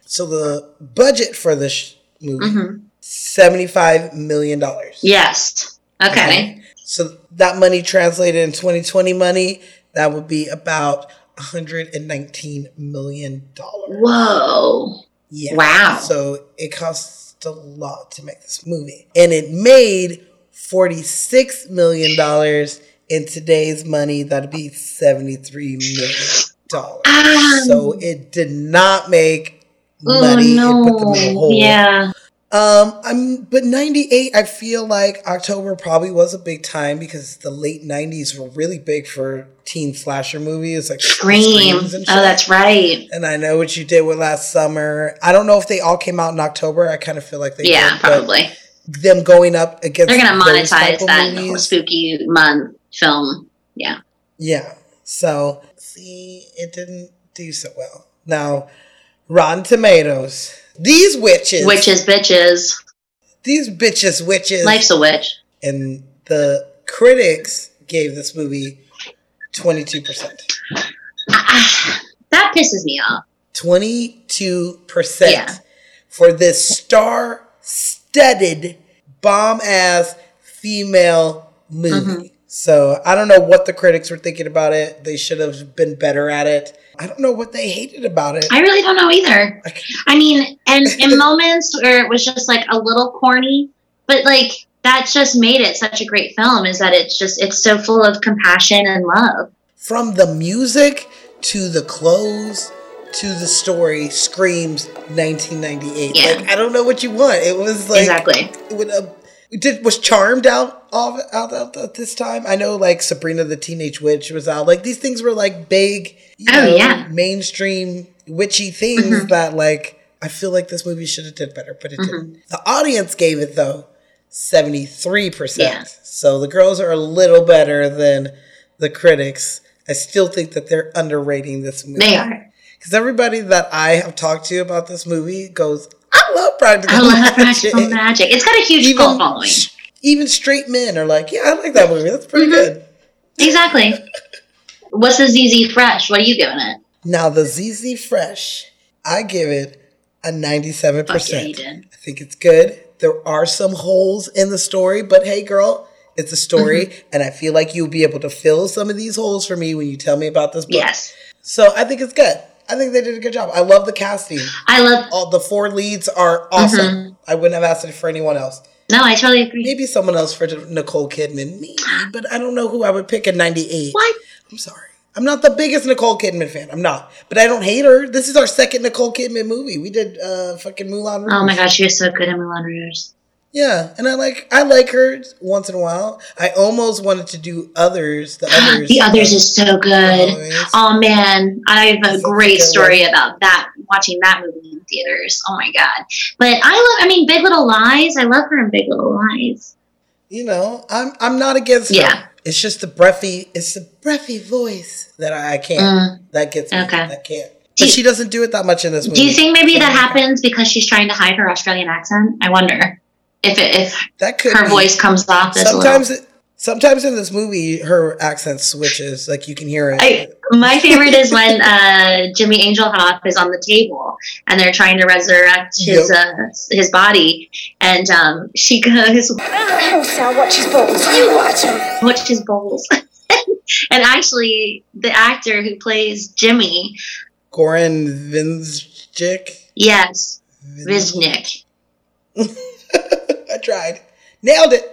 so the budget for this movie Mhm. seventy-five million dollars. Yes. Okay. So that money translated in 2020 money, that would be about 119 million dollars. Whoa. Yeah. Wow. So it cost a lot to make this movie. And it made 46 million dollars in today's money, that'd be 73 million dollars. Ah. So it did not make money Oh money. no. It put them in a hole. Yeah. Um, I'm but '98. I feel like October probably was a big time because the late '90s were really big for teen slasher movies, like Scream. Oh, that's right. And I know what you did with last summer. I don't know if they all came out in October. I kind of feel like they Yeah, did, probably. Them going up against They're gonna those type monetize that movies. spooky month film. Yeah. Yeah. So see, it didn't do so well. Now, Rotten Tomatoes. These witches, Witches, bitches. these bitches, witches. Life's a witch. and the critics gave this movie 22%. Ah, that pisses me off. 22% Yeah. for this star studded, bomb ass female movie. Mm-hmm. So I don't know what the critics were thinking about it. They should have been better at it. I don't know what they hated about it. I really don't know either. I mean, and in moments where it was just like a little corny, but like that's just made it such a great film is that it's just it's so full of compassion and love. from the music to the clothes to the story screams 1998. Yeah. Like I don't know what you want. It was like Exactly. It would, uh, did was Charmed out of out, out at this time? I know like Sabrina the Teenage Witch was out. Like these things were like big, you Oh, know, yeah. mainstream witchy things Mhm. that like I feel like this movie should have did better, but it Mhm. didn't. The audience gave it though 73%. Yeah. So the girls are a little better than the critics. I still think that they're underrating this movie. They are. Because everybody that I have talked to about this movie goes, I love Practical I love Magic. Practical Magic. It's got a huge cult following. Even straight men are like, yeah, I like that movie. That's pretty good. Exactly. What's the ZZ Fresh? What are you giving it? Now, the ZZ Fresh, I give it a 97%. Yeah. I think it's good. There are some holes in the story, but hey, girl, it's a story, Mm-hmm. and I feel like you'll be able to fill some of these holes for me when you tell me about this book. Yes. So I think it's good. I think they did a good job. I love the casting. I love all the four leads are awesome. Mhm. I wouldn't have asked it for anyone else. No, I totally agree. Maybe someone else for Nicole Kidman, maybe, but I don't know who I would pick at 98. What? I'm sorry. I'm not the biggest Nicole Kidman fan. I'm not. But I don't hate her. This is our second Nicole Kidman movie. We did uh fucking Moulin Rouge. Oh my gosh, you're so good in Moulin Rouge. Yeah, and I like I like her once in a while. I almost wanted to do others. The others. The others is so good. Oh man, I have a great story about that. Watching that movie in theaters. Oh my god! But I love. I mean, Big Little Lies. I love her in Big Little Lies. You know, I'm I'm not against her. Yeah. It's just the breathy. It's the breathy voice that I, I can't. Mm. That gets me. Okay. That can't. But she doesn't do it that much in this movie. Do you think maybe that happens because she's trying to hide her Australian accent? I wonder if it, if that could her be. voice comes off as Sometimes, a little. it, sometimes in this movie, her accent switches. Like you can hear it. I, my favorite is when uh, Jimmy Angelov is on the table and they're trying to resurrect his uh, his body, and um, she goes, Oh, Sal, watch his balls. You watch him. "Watch his bowls." and actually, the actor who plays Jimmy, Goran Visnjic. yes, Viznik, I tried. Nailed it.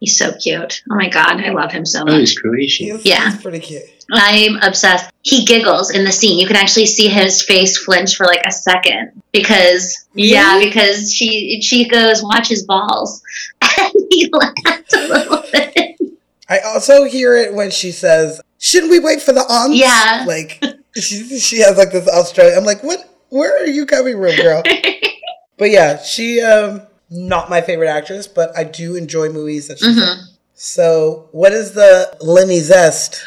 he's so cute. Oh my god, I love him so Oh, much. he's Croatian. He's, Yeah. he's pretty cute. I'm obsessed. He giggles in the scene. You can actually see his face flinch for like a second because yeah, because she she goes watch his balls, and he laughs a little bit. I also hear it when she says, "Shouldn't we wait for the aunts?" Yeah. like she she has like this Australian. I'm like, what? Where are you coming from, girl? but yeah, she um not my favorite actress, but I do enjoy movies that she's in. Mhm. So, what is the Lenny Zest?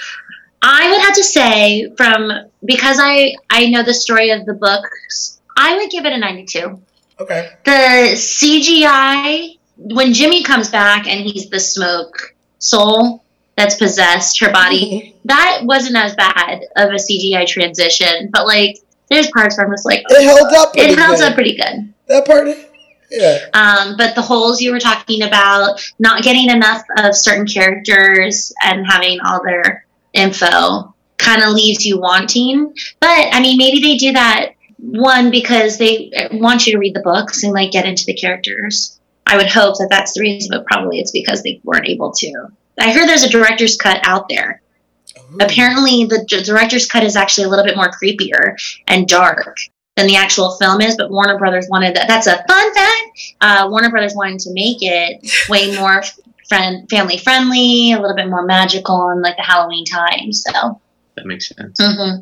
I would have to say from because I I know the story of the books. I would give it a 92. Okay. The CGI when Jimmy comes back and he's the smoke soul that's possessed her body. that wasn't as bad of a CGI transition, but like there's parts where I'm just like It held up. it held good. up pretty good. That part, yeah. Um, but the holes you were talking about, not getting enough of certain characters and having all their info, kind of leaves you wanting. But I mean, maybe they do that one because they want you to read the books and like get into the characters. I would hope that that's the reason, but probably it's because they weren't able to. I heard there's a director's cut out there. Apparently, the d- director's cut is actually a little bit more creepier and dark than the actual film is, but Warner Brothers wanted that. That's a fun fact. Uh, Warner Brothers wanted to make it way more friend, family friendly, a little bit more magical, and like the Halloween time. So, That makes sense. hmm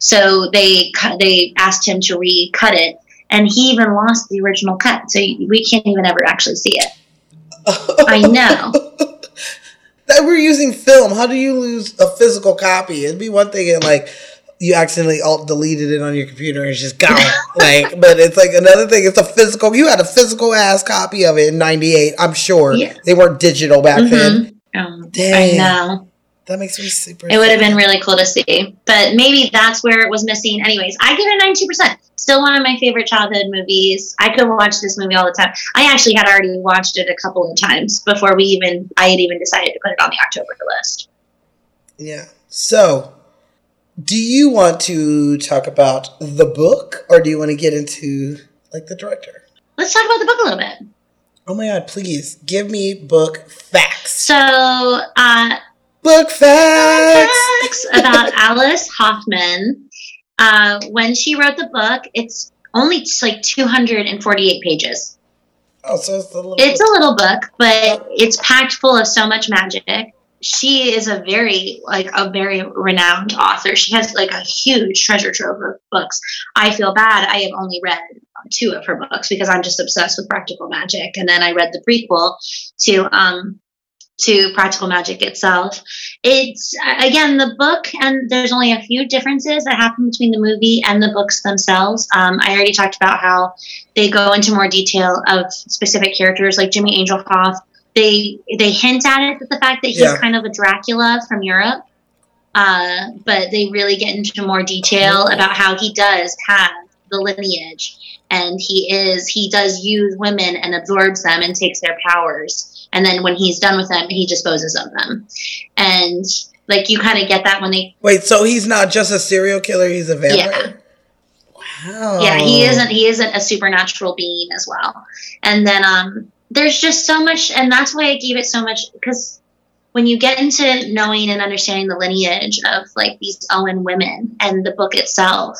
so they they asked him to recut it, and he even lost the original cut, so we can't even ever actually see it. I know. That we're using film. How do you lose a physical copy? It'd be one thing and like you accidentally alt deleted it on your computer and it's just gone. like, but it's like another thing. It's a physical. You had a physical ass copy of it in '98. I'm sure Yeah. they weren't digital back then. Um, Dang. I know. That makes me super. It would have been really cool to see, but maybe that's where it was missing. Anyways, I give it ninety percent. Still one of my favorite childhood movies. I could watch this movie all the time. I actually had already watched it a couple of times before we even I had even decided to put it on the October list. Yeah. So, do you want to talk about the book, or do you want to get into like the director? Let's talk about the book a little bit. Oh my god! Please give me book facts. So, uh, Book facts. facts about Alice Hoffman. Uh, when she wrote the book, it's only like 248 pages. Oh, so it's a little. It's a little book, but it's packed full of so much magic. She is a very like a very renowned author. She has like a huge treasure trove of books. I feel bad. I have only read two of her books because I'm just obsessed with practical magic. And then I read the prequel to um to practical magic itself. It's again the book, and there's only a few differences that happen between the movie and the books themselves. Um, I already talked about how they go into more detail of specific characters, like Jimmy Angelov. They they hint at it, the fact that he's Yeah. kind of a Dracula from Europe. Uh, but they really get into more detail about how he does have the lineage and he is he does use women and absorbs them and takes their powers and then when he's done with them he disposes of them and like you kind of get that when they Wait, so he's not just a serial killer; he's a vampire. yeah Wow. yeah he isn't he isn't a supernatural being as well and then um there's just so much and that's why i gave it so much because when you get into knowing and understanding the lineage of like these owen women and the book itself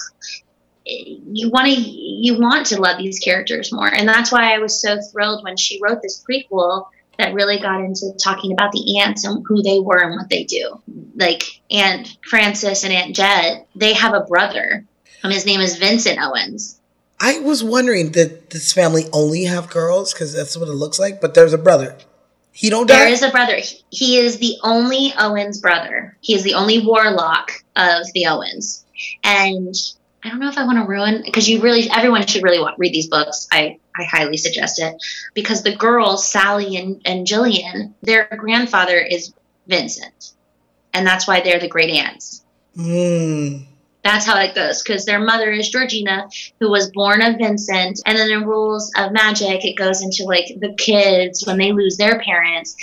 you want to you want to love these characters more. And that's why i was so thrilled when she wrote this prequel that really got into talking about the aunts and who they were and what they do. Like aunt frances and aunt jet they have a brother. Um, his name is vincent owens I was wondering, did this family only have girls? Because that's what it looks like. But there's a brother. He don't There die. is a brother. He- He is the only Owens brother. He is the only warlock of the Owens. And I don't know if I want to ruin because you really everyone should really want, read these books. I I highly suggest it because the girls Sally and and Gillian, their grandfather is Vincent, and that's why they're the great aunts. Mm. That's how it goes because their mother is Georgina, who was born of Vincent. And then the rules of magic, it goes into like the kids when they lose their parents.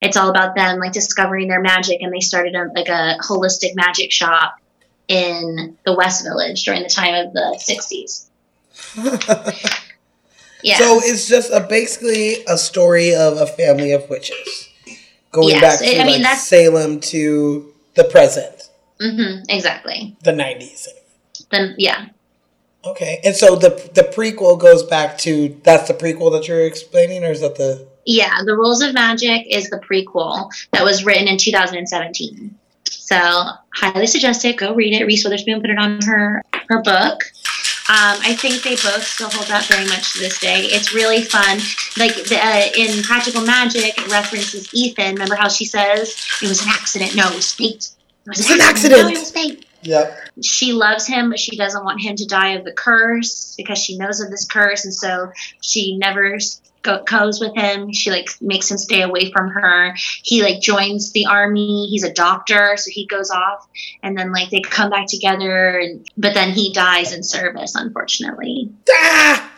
It's all about them like discovering their magic, and they started a, like a holistic magic shop in the West Village during the time of the '60s. Yeah. So it's just a basically a story of a family of witches going Yes, back to it- I mean, like Salem to the present, hmm exactly. the nineties. Then yeah, Okay, and so the the prequel goes back to that's the prequel that you're explaining, or is that the Yeah, The Rules of Magic is the prequel that was written in 2017. So highly suggest it. Go read it. Reese Witherspoon put it on her her book. Um, I think they both still hold up very much to this day. It's really fun. Like the, uh, in Practical Magic, it references Ethan. Remember how she says it was an accident? No, it was fate. It was It's an accident. No, it was fate Yep. she loves him, but she doesn't want him to die of the curse because she knows of this curse, and so she never go, goes with him. She like makes him stay away from her. He like joins the army. He's a doctor, so he goes off, and then like they come back together, and but then he dies in service, unfortunately. Ah!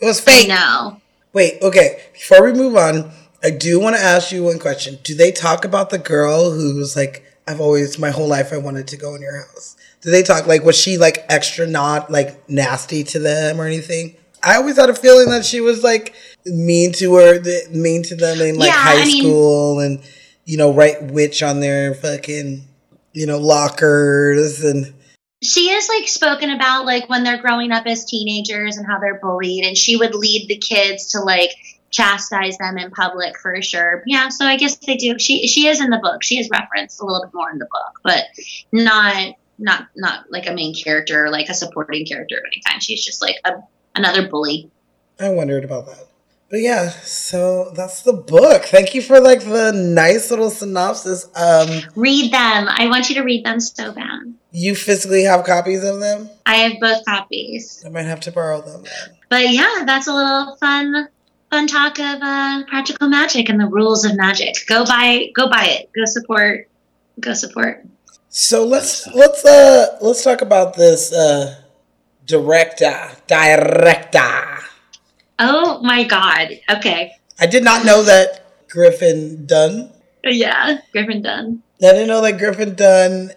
It was fake. No. Wait, okay. Before we move on, I do want to ask you one question. Do they talk about the girl who's like, I've always, my whole life, I wanted to go in your house? Did they talk like, was she like extra not like nasty to them or anything? I always had a feeling that she was like mean to her, mean to them in like Yeah, high I mean- school and, you know, write witch on their fucking, you know, lockers and. she is like spoken about like when they're growing up as teenagers and how they're bullied and she would lead the kids to like chastise them in public for sure yeah so i guess they do she she is in the book she is referenced a little bit more in the book but not not not like a main character like a supporting character of any kind she's just like a, another bully I wondered about that. But yeah, so that's the book. Thank you for like the nice little synopsis. Um, read them i want you to read them so bad you physically have copies of them? i have both copies I might have to borrow them. but yeah that's a little fun fun talk of uh, practical magic and the rules of magic. Go buy go buy it. Go support go support. So let's let's uh let's talk about this uh director director. oh my god. Okay. I did not know that Griffin Dunne. yeah griffin dunne. I didn't know that Griffin Dunne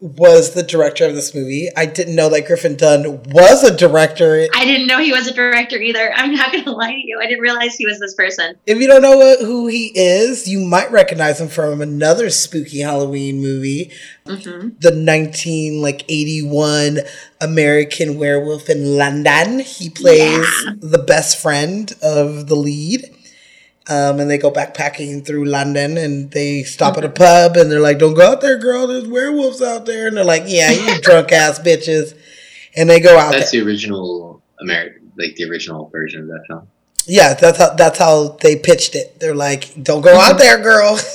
was the director of this movie. I didn't know that Griffin Dunne was a director. I didn't know he was a director either. I'm not going to lie to you. I didn't realize he was this person. If you don't know who he is, you might recognize him from another spooky Halloween movie, Mm-hmm. the 19 like 81 American Werewolf in London. He plays the best friend of the lead. Um, and they go backpacking through London and they stop at a pub and they're like, Don't go out there, girl. There's werewolves out there. And they're like, Yeah, you drunk ass bitches. And they go out That's there. the original American, like the original version of that film. Yeah, that's how that's how they pitched it. They're like, Don't go out there, girl.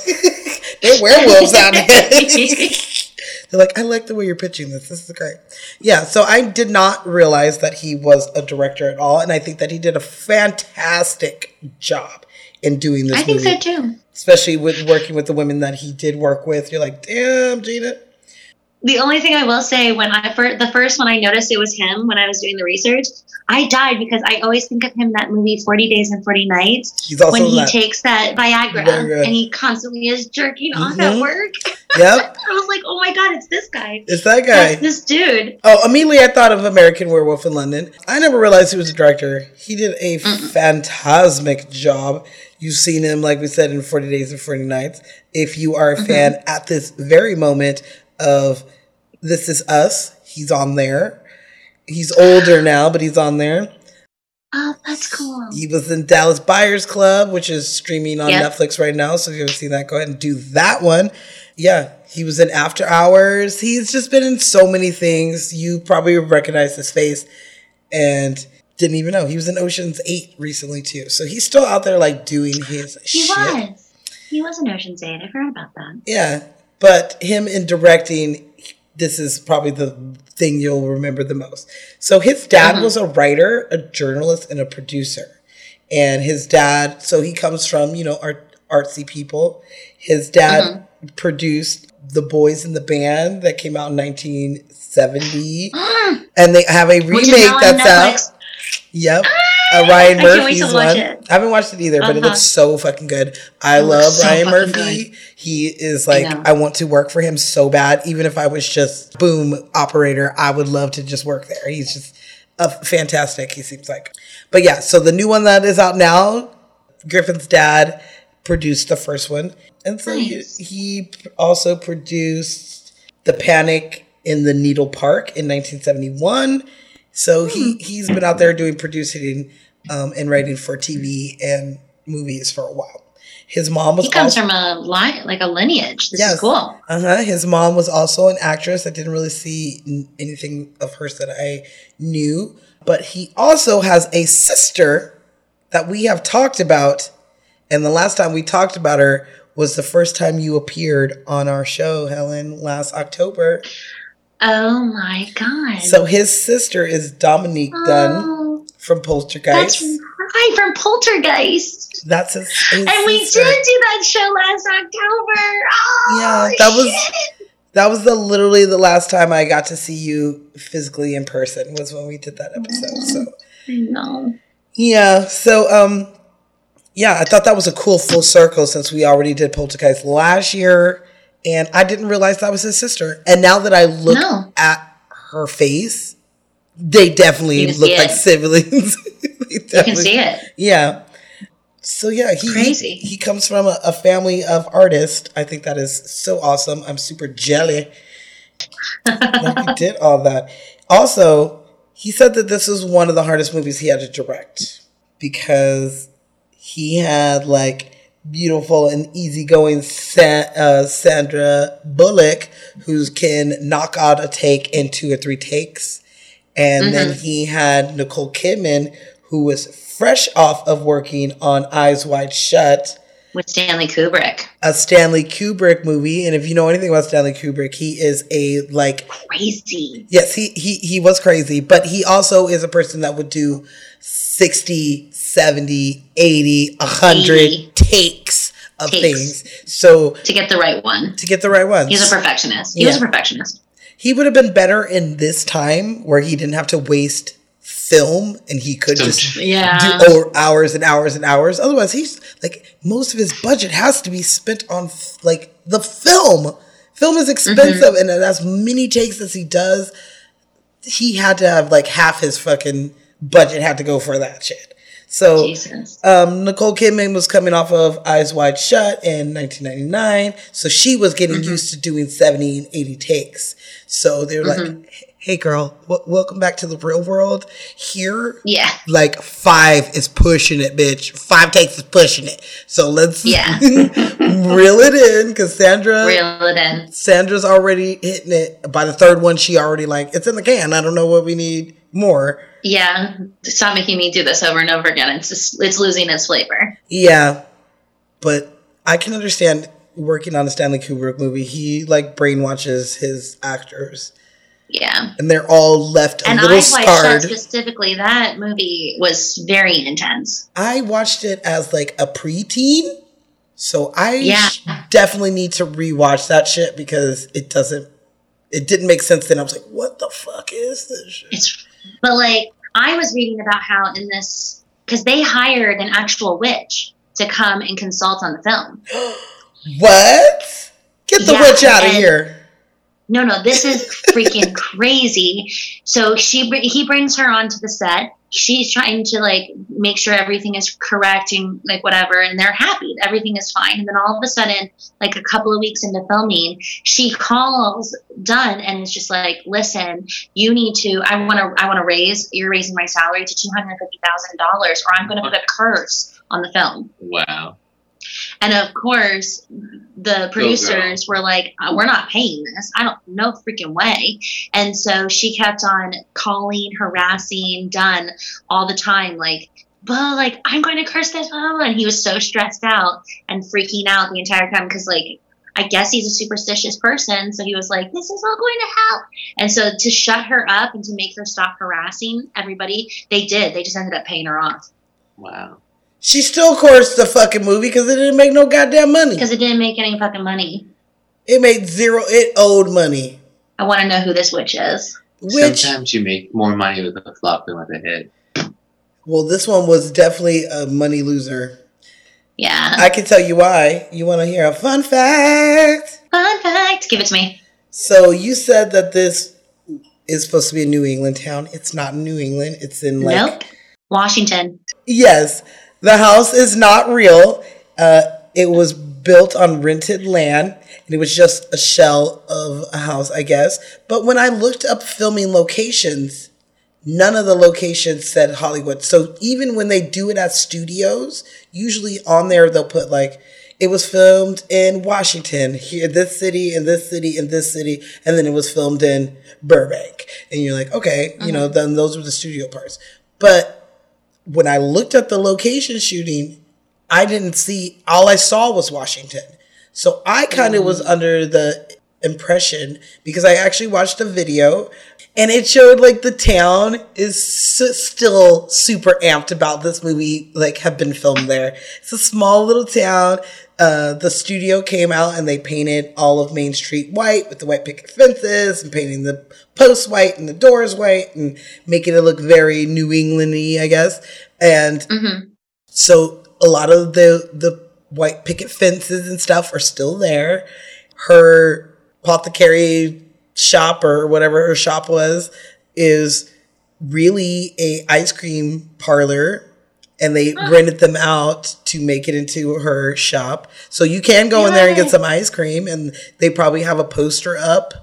There are werewolves out there. They're like, I like the way you're pitching this. This is great. Yeah, so I did not realize that he was a director at all, and I think that he did a fantastic job in doing this I think movie. so too. Especially with working with the women that he did work with. You're like, damn, Gina. The only thing I will say when I first, the first one I noticed it was him when I was doing the research, I died because I always think of him in that movie Forty Days and Forty Nights He's also when he that. takes that Viagra, Viagra. and he constantly is jerking off Mhm. at work. Yep, I was like, oh my god, it's this guy. it's that guy. That's this dude. Oh, immediately I thought of American Werewolf in London. I never realized he was a director. He did a phantasmic job. You've seen him, like we said, in 40 Days and 40 Nights. If you are a fan at this very moment of This Is Us, he's on there. He's older now, but he's on there. Oh, that's cool. He was in Dallas Buyers Club, which is streaming on Yep. Netflix right now. So if you haven't seen that, go ahead and do that one. Yeah, he was in After Hours. He's just been in so many things. You probably recognize his face and didn't even know. He was in Ocean's 8 recently too. So he's still out there like doing his He shit. was. He was in Ocean's Eight. I forgot about that. Yeah, but him in directing, this is probably the thing you'll remember the most. So his dad Mhm. was a writer, a journalist, and a producer. And his dad, so he comes from you know art, artsy people. His dad produced The Boys in the Band that came out in 1970, and they have a remake that's out. Yep. Uh, Ryan I Murphy's one. I haven't watched it either, but it Uh-huh. looks so fucking good. I It love so Ryan Murphy. good. He is like, know. I want to work for him so bad. Even if I was just boom operator, I would love to just work there. He's just a fantastic. He seems like, but yeah. So the new one that is out now, Griffin's dad produced the first one, and so he, he also produced the Panic in the Needle Park in 1971. So he Hmm. he's been out there doing producing um, and writing for TV and movies for a while. His mom was He comes also, from a line, like a lineage. This is cool. uh huh. His mom was also an actress. I didn't really see n- anything of hers that I knew, but he also has a sister that we have talked about, and the last time we talked about her was the first time you appeared on our show, Helen, last October. Oh my god. So his sister is Dominique Dunne from Poltergeist. That's right from Poltergeist. That's his, his and we sister. did do that show last October. Oh, Yeah, that was that was the literally the last time I got to see you physically in person was when we did that episode. So I know. yeah, so um yeah, I thought that was a cool full circle since we already did Poltergeist last year and I didn't realize that was his sister. And now that I look No. at her face, they definitely look like it. siblings. You can see it. Yeah. So yeah, he Crazy. he, comes from a, a family of artists. I think that is so awesome. I'm super jelly he did all that. Also, he said that this was one of the hardest movies he had to direct because he had like beautiful and easygoing Sa- uh, Sandra Bullock who can knock out a take in two or three takes. And then Mhm. he had Nicole Kidman, who was fresh off of working on Eyes Wide Shut, With Stanley Kubrick. a Stanley Kubrick movie. And if you know anything about Stanley Kubrick, he is a like Crazy. yes, he he he was crazy, but he also is a person that would do 60, 70, 80, 100 80. takes of things. So To get the right one. to get the right ones. He's a perfectionist. He was a perfectionist. He would have been better in this time where he didn't have to waste film and he could just Yeah. do o- hours and hours and hours. Otherwise, he's like most of his budget has to be spent on f- like the film. Film is expensive, mm-hmm. and as many takes as he does, he had to have like half his fucking budget had to go for that shit. So um, Nicole Kidman was coming off of Eyes Wide Shut in 1999, so she was getting used to doing 70 and 80 takes. So they're like, "Hey, girl, w- welcome back to the real world." Here, Yeah. like five is pushing it, bitch. Five takes is pushing it. So let's Yeah. reel it in because Sandra Reel it in. Sandra's already hitting it. By the third one, she already like it's in the can. I don't know what we need more. Yeah. Stop making me do this over and over again. It's just, it's losing its flavor. Yeah, but I can understand working on a Stanley Kubrick movie. He like brainwashes his actors, Yeah. and they're all left a And little Wide Shut scarred. specifically, that movie was very intense. I watched it as like a preteen, so I Yeah. sh- definitely need to rewatch that shit because it doesn't. It didn't make sense then. I was like, "What the fuck is this?" Shit? It's, but like, I was reading about how in this, because they hired an actual witch to come and consult on the film. What? Get the Yeah, witch out of here! No, no, this is freaking crazy. So she he brings her onto the set. She's trying to like make sure everything is correct and like whatever, and they're happy. Everything is fine. And then all of a sudden, like a couple of weeks into filming, she calls Dunne and is just like, "Listen, you need to. I want to. I want to raise. You're raising my salary to two hundred fifty thousand dollars, or I'm going to put a curse on the film." Wow. And of course, the producers were like, uh, "We're not paying this. I don't no freaking way." And so she kept on calling, harassing Dunne all the time, like, "But like, I'm going to curse this," blah, blah, blah." and he was so stressed out and freaking out the entire time because, like, I guess he's a superstitious person, so he was like, "This is all going to help." And so to shut her up and to make her stop harassing everybody, they did. They just ended up paying her off Wow. She still cursed the fucking movie because it didn't make no goddamn money. because it didn't make any fucking money. It made zero. It owed money. I want to know who this witch is. Which, Sometimes you make more money with a flop than with a hit. well, this one was definitely a money loser. Yeah. I can tell you why. You want to hear a fun fact? Fun fact. Give it to me. So you said that this is supposed to be a New England town. It's not New England. It's in like nope. Washington. Yes, the house is not real. Uh, it was built on rented land, and it was just a shell of a house, I guess. But when I looked up filming locations, none of the locations said Hollywood. So even when they do it at studios, usually on there they'll put like it was filmed in Washington, here, this city, in this city, in this city, and then it was filmed in Burbank. And you're like, okay, you know, then those were the studio parts. But when I looked at the location shooting, I didn't see, all I saw was Washington. So I kind of was mm. under the impression because I actually watched a video and it showed like the town is s- still super amped about this movie, like have been filmed there. It's a small little town. Uh, the studio came out and they painted all of Main Street white with the white picket fences and painting the posts white and the doors white and making it look very New Englandy, I guess. And Mm-hmm. so a lot of the the white picket fences and stuff are still there. Her apothecary shop or whatever her shop was is really a ice cream parlor and they rented them out to make it into her shop. So you can go in there and get some ice cream and they probably have a poster up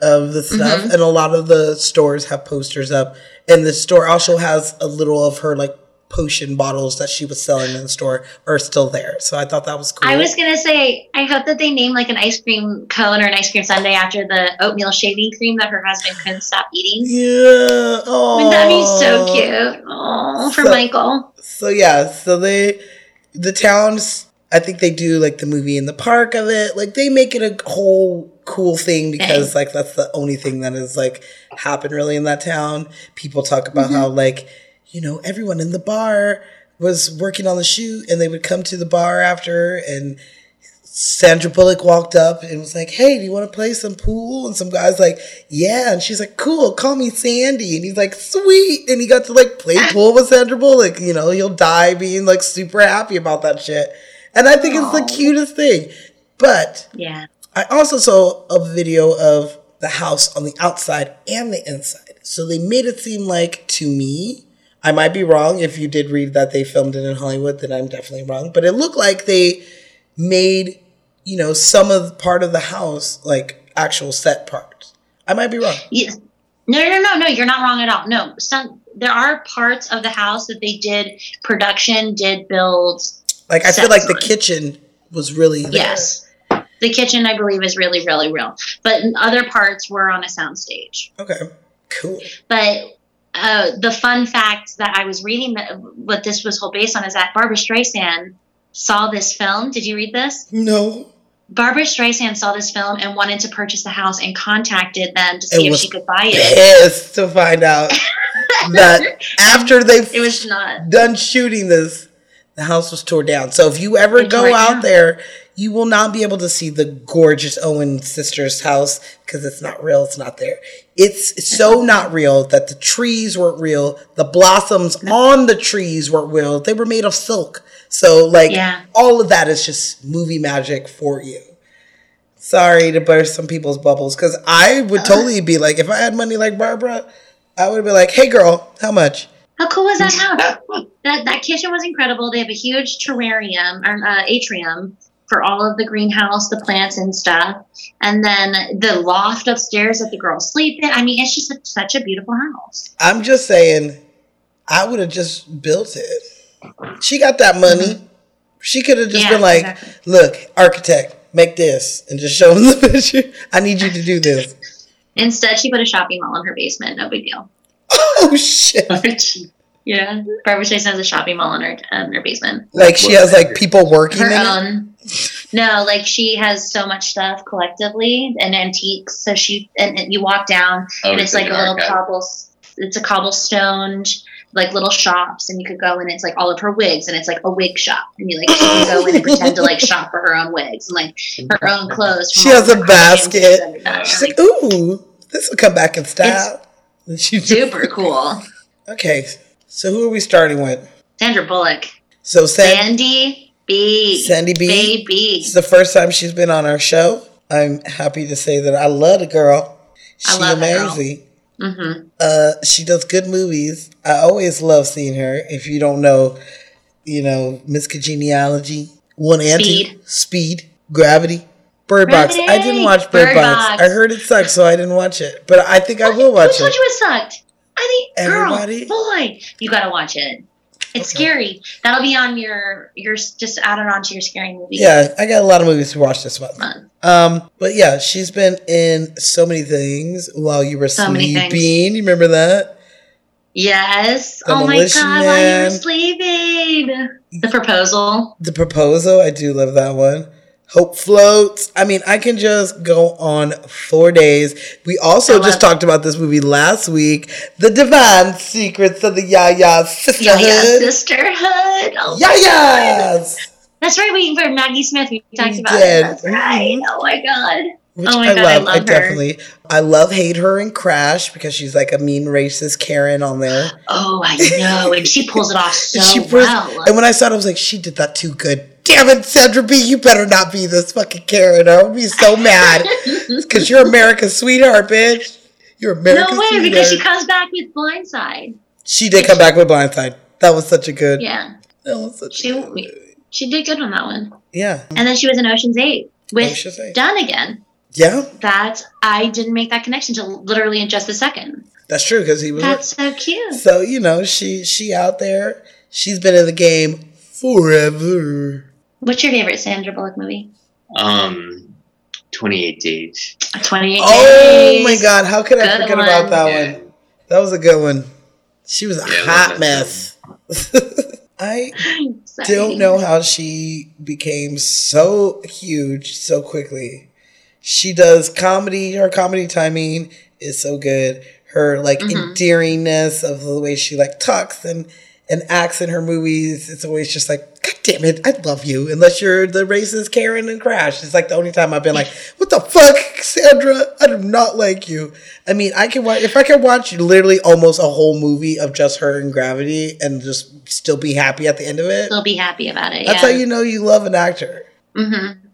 of the stuff Mhm. and a lot of the stores have posters up and the store also has a little of her like potion bottles that she was selling in the store are still there. So I thought that was cool. I was gonna say, I hope that they name like an ice cream cone or an ice cream sundae after the oatmeal shaving cream that her husband couldn't stop eating. Yeah. Oh. Wouldn't that be so cute? Oh, for So- Michael. So yeah, so they the towns I think they do like the movie in the park of it. Like they make it a whole cool thing because like that's the only thing that is like happened really in that town. People talk about mm-hmm. how like, you know, everyone in the bar was working on the shoot and they would come to the bar after and Sandra Bullock walked up and was like, Hey, do you want to play some pool? And some guy's like, Yeah. And she's like, Cool, call me Sandy. And he's like, Sweet. And he got to like play pool with Sandra Bullock. You know, he'll die being like super happy about that shit. And I think it's the cutest thing. But Yeah. I also saw a video of the house on the outside and the inside. So they made it seem like to me, I might be wrong. If you did read that they filmed it in Hollywood, then I'm definitely wrong. But it looked like they made, you know, some of the part of the house like actual set parts. I might be wrong. Yes. No, no, no, no. You're not wrong at all. No, some there are parts of the house that they did production did build. Like I feel like the kitchen was really there. Yes, the kitchen I believe is really, really real, but other parts were on a soundstage. Okay. Cool. But uh, the fun fact that I was reading that what this was whole based on is that Barbra Streisand saw this film. Did you read this? No. Barbra Streisand saw this film and wanted to purchase the house and contacted them to see if was she could buy it. Yes, to find out that after they It was not. done shooting this, the house was tore down. So if you ever They go out down. there, you will not be able to see the gorgeous Owens sisters' house because it's not real. It's not there. It's so not real that the trees weren't real. The blossoms on the trees weren't real. They were made of silk. So like Yeah. all of that is just movie magic for you. Sorry to burst some people's bubbles because I would Uh-huh. totally be like, if I had money like Barbara, I would be like, hey girl, how much? How cool was that house? that that kitchen was incredible. They have a huge terrarium or uh, atrium for all of the greenhouse, the plants and stuff, and then the loft upstairs that the girls sleep in. I mean, it's just such, such a beautiful house. I'm just saying, I would have just built it. She got that money. She could have just Mm-hmm. Yeah, been like, exactly. look, architect, make this, and just show them the picture. I need you to do this. Instead, she put a shopping mall in her basement. No big deal. Oh, shit. Yeah, Barbra Streisand has a shopping mall in her um, her basement. Like she has like people working Her in it. own. No, like she has so much stuff collectively and antiques. So she and, and you walk down Oh, and it's it's like like a little archive. cobble. It's a cobblestone like little shops, and you could go in. It's like all of her wigs, and it's like a wig shop, and you like she can go in and pretend to like shop for her own wigs and like her own clothes. She has a of her collections basket. She's like, ooh, this will come back in style. And she Super cool. Okay, so who are we starting with? Sandra Bullock, So San- Sandy B, Sandy B. baby. It's the first time she's been on our show. I'm happy to say that I love the girl. I She's love that girl. amazing. Mm-hmm. Uh, she does good movies. I always love seeing her. If you don't know, you know Miss Congeniality, One Anti, Speed. Speed, Gravity, Bird Box. I didn't watch Bird, Bird Box. Box. I heard it sucked, so I didn't watch it. But I think I will watch Who told it. you it sucked? I think, Everybody? girl, boy, you gotta watch it. It's scary. That'll be on your, your just add it onto your scary movie. Yeah, I got a lot of movies to watch this month. Um, but yeah, she's been in so many things while you were So sleeping. You remember that? Yes. The oh my god, while you were sleeping. The proposal. The Proposal, I do love that one. Hope Floats. I mean, I can just go on four days. We also I just talked about this movie last week, The Divine Secrets of the Yaya Sisterhood. yeah, sisterhood. Oh, Yayas! That's right. Waiting for Maggie Smith. We talked We about did. it. That's right. Mm-hmm. Oh my god. Which oh my I god, love. I love her. definitely. I love hate her in Crash because she's like a mean racist Karen on there. Oh, I know, and she pulls it off so she put- well. And when I saw it, I was like, she did that too good. Damn it, Sandra B, you better not be this fucking Karen. I would be so mad. Because you're America's sweetheart, bitch. You're America's no way, sweetheart. because she comes back with Blindside. She did come back with Blindside. That was such a good. Yeah, That was such she a good. she did good on that one. Yeah. And then she was in Ocean's Eight with Ocean's Eight. Dunne again. Yeah, That I didn't make that connection till literally in just a second. that's true because he was. That's so cute. So you know, she she out there. She's been in the game forever. What's your favorite Sandra Bullock movie? Um, 28 days. Twenty Eight Oh Days. Oh my god, how could I forget one. about that Yeah. one? That was a good one. She was a Yeah, hot mess. I Sorry. don't know how she became so huge so quickly. She does comedy. Her comedy timing is so good. Her like Mm-hmm. endearingness of the way she like talks and and acts in her movies. It's always just like, God damn it, I love you. Unless you're the racist Karen and Crash. It's like the only time I've been like, what the fuck, Sandra? I do not like you. I mean, I can watch if I can watch literally almost a whole movie of just her and Gravity and just still be happy at the end of it. Still be happy about it. That's yeah. how you know you love an actor. Mm-hmm.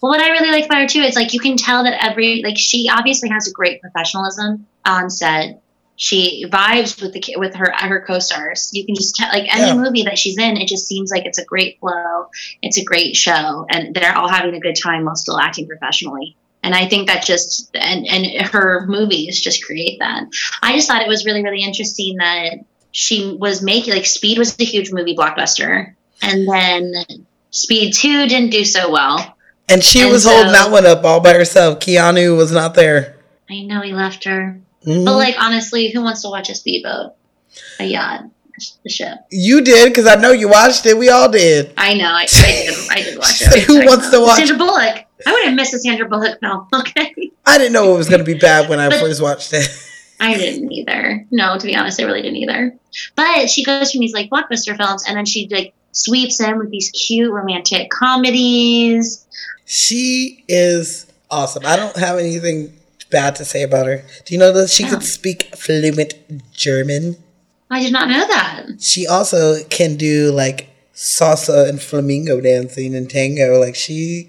Well, what I really like about her too is like you can tell that every like she obviously has a great professionalism on set. She vibes with the with her her co-stars. You can just tell like any Yeah. movie that she's in, it just seems like it's a great flow. It's a great show, and they're all having a good time while still acting professionally. And I think that just and and her movies just create that. I just thought it was really really interesting that she was making like Speed was a huge movie blockbuster, and then Speed Two didn't do so well. And she And was so- holding that one up all by herself. Keanu was not there. I know he left her, Mhm. but like honestly, who wants to watch a speedboat, a yacht, a ship? You did because I know you watched it. We all did. I know, I, I did, I did watch it. Who I wants know. to watch- Sandra Bullock? I would have missed a Sandra Bullock film. Okay, I didn't know it was going to be bad when I But- first watched it. I didn't either. No, to be honest, I really didn't either. But she goes from these like blockbuster films, and then she like sweeps in with these cute romantic comedies. She is awesome. I don't have anything bad to say about her. Do you know that she Yeah. could oh. speak fluent German? I did not know that. She also can do like salsa and flamenco dancing and tango. Like she,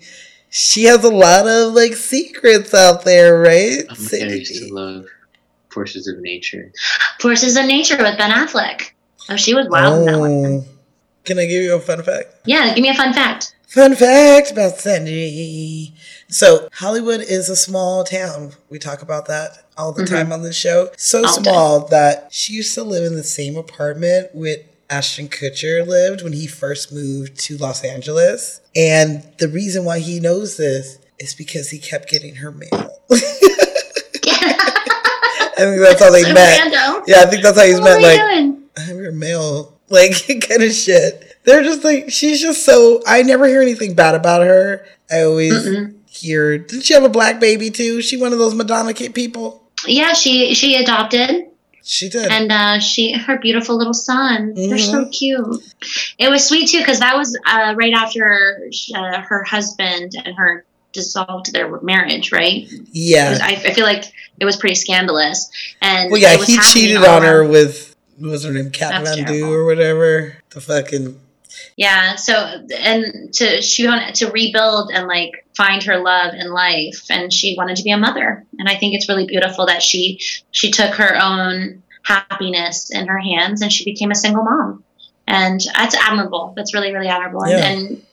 she has a lot of like secrets out there, right? Oh my God, I used to love Forces of Nature. Forces of Nature with Ben Affleck. Oh, she was wild in that one. Oh, can I give you a fun fact? Yeah, give me a fun fact. Fun fact about Sandy. So Hollywood is a small town. We talk about that all the Mhm. time on the show. So All small that she used to live in the same apartment with Ashton Kutcher lived when he first moved to Los Angeles. And the reason why he knows this is because he kept getting her mail. I think that's how they So met. random. Yeah, I think that's how he's What met. Like, doing? I have your mail. Like kind of shit. They're just like she's just so I never hear anything bad about her. I always Mm-mm. Hear didn't she have a black baby too? She one of those Madonna kid people? Yeah, she she adopted, She did. and uh, she her beautiful little son. They're so Mhm. cute. It was sweet too because that was uh, right after uh, her husband and her dissolved their marriage. Right? It was- yeah. I, I feel like it was pretty scandalous. And Well yeah, he cheated on her with what was her name? Kat That's Von D terrible. or whatever. The fucking Yeah, so and to she wanted to rebuild and like find her love in life and she wanted to be a mother. And I think it's really beautiful that she she took her own happiness in her hands and she became a single mom. And that's admirable. That's really, really admirable. Yeah. And, and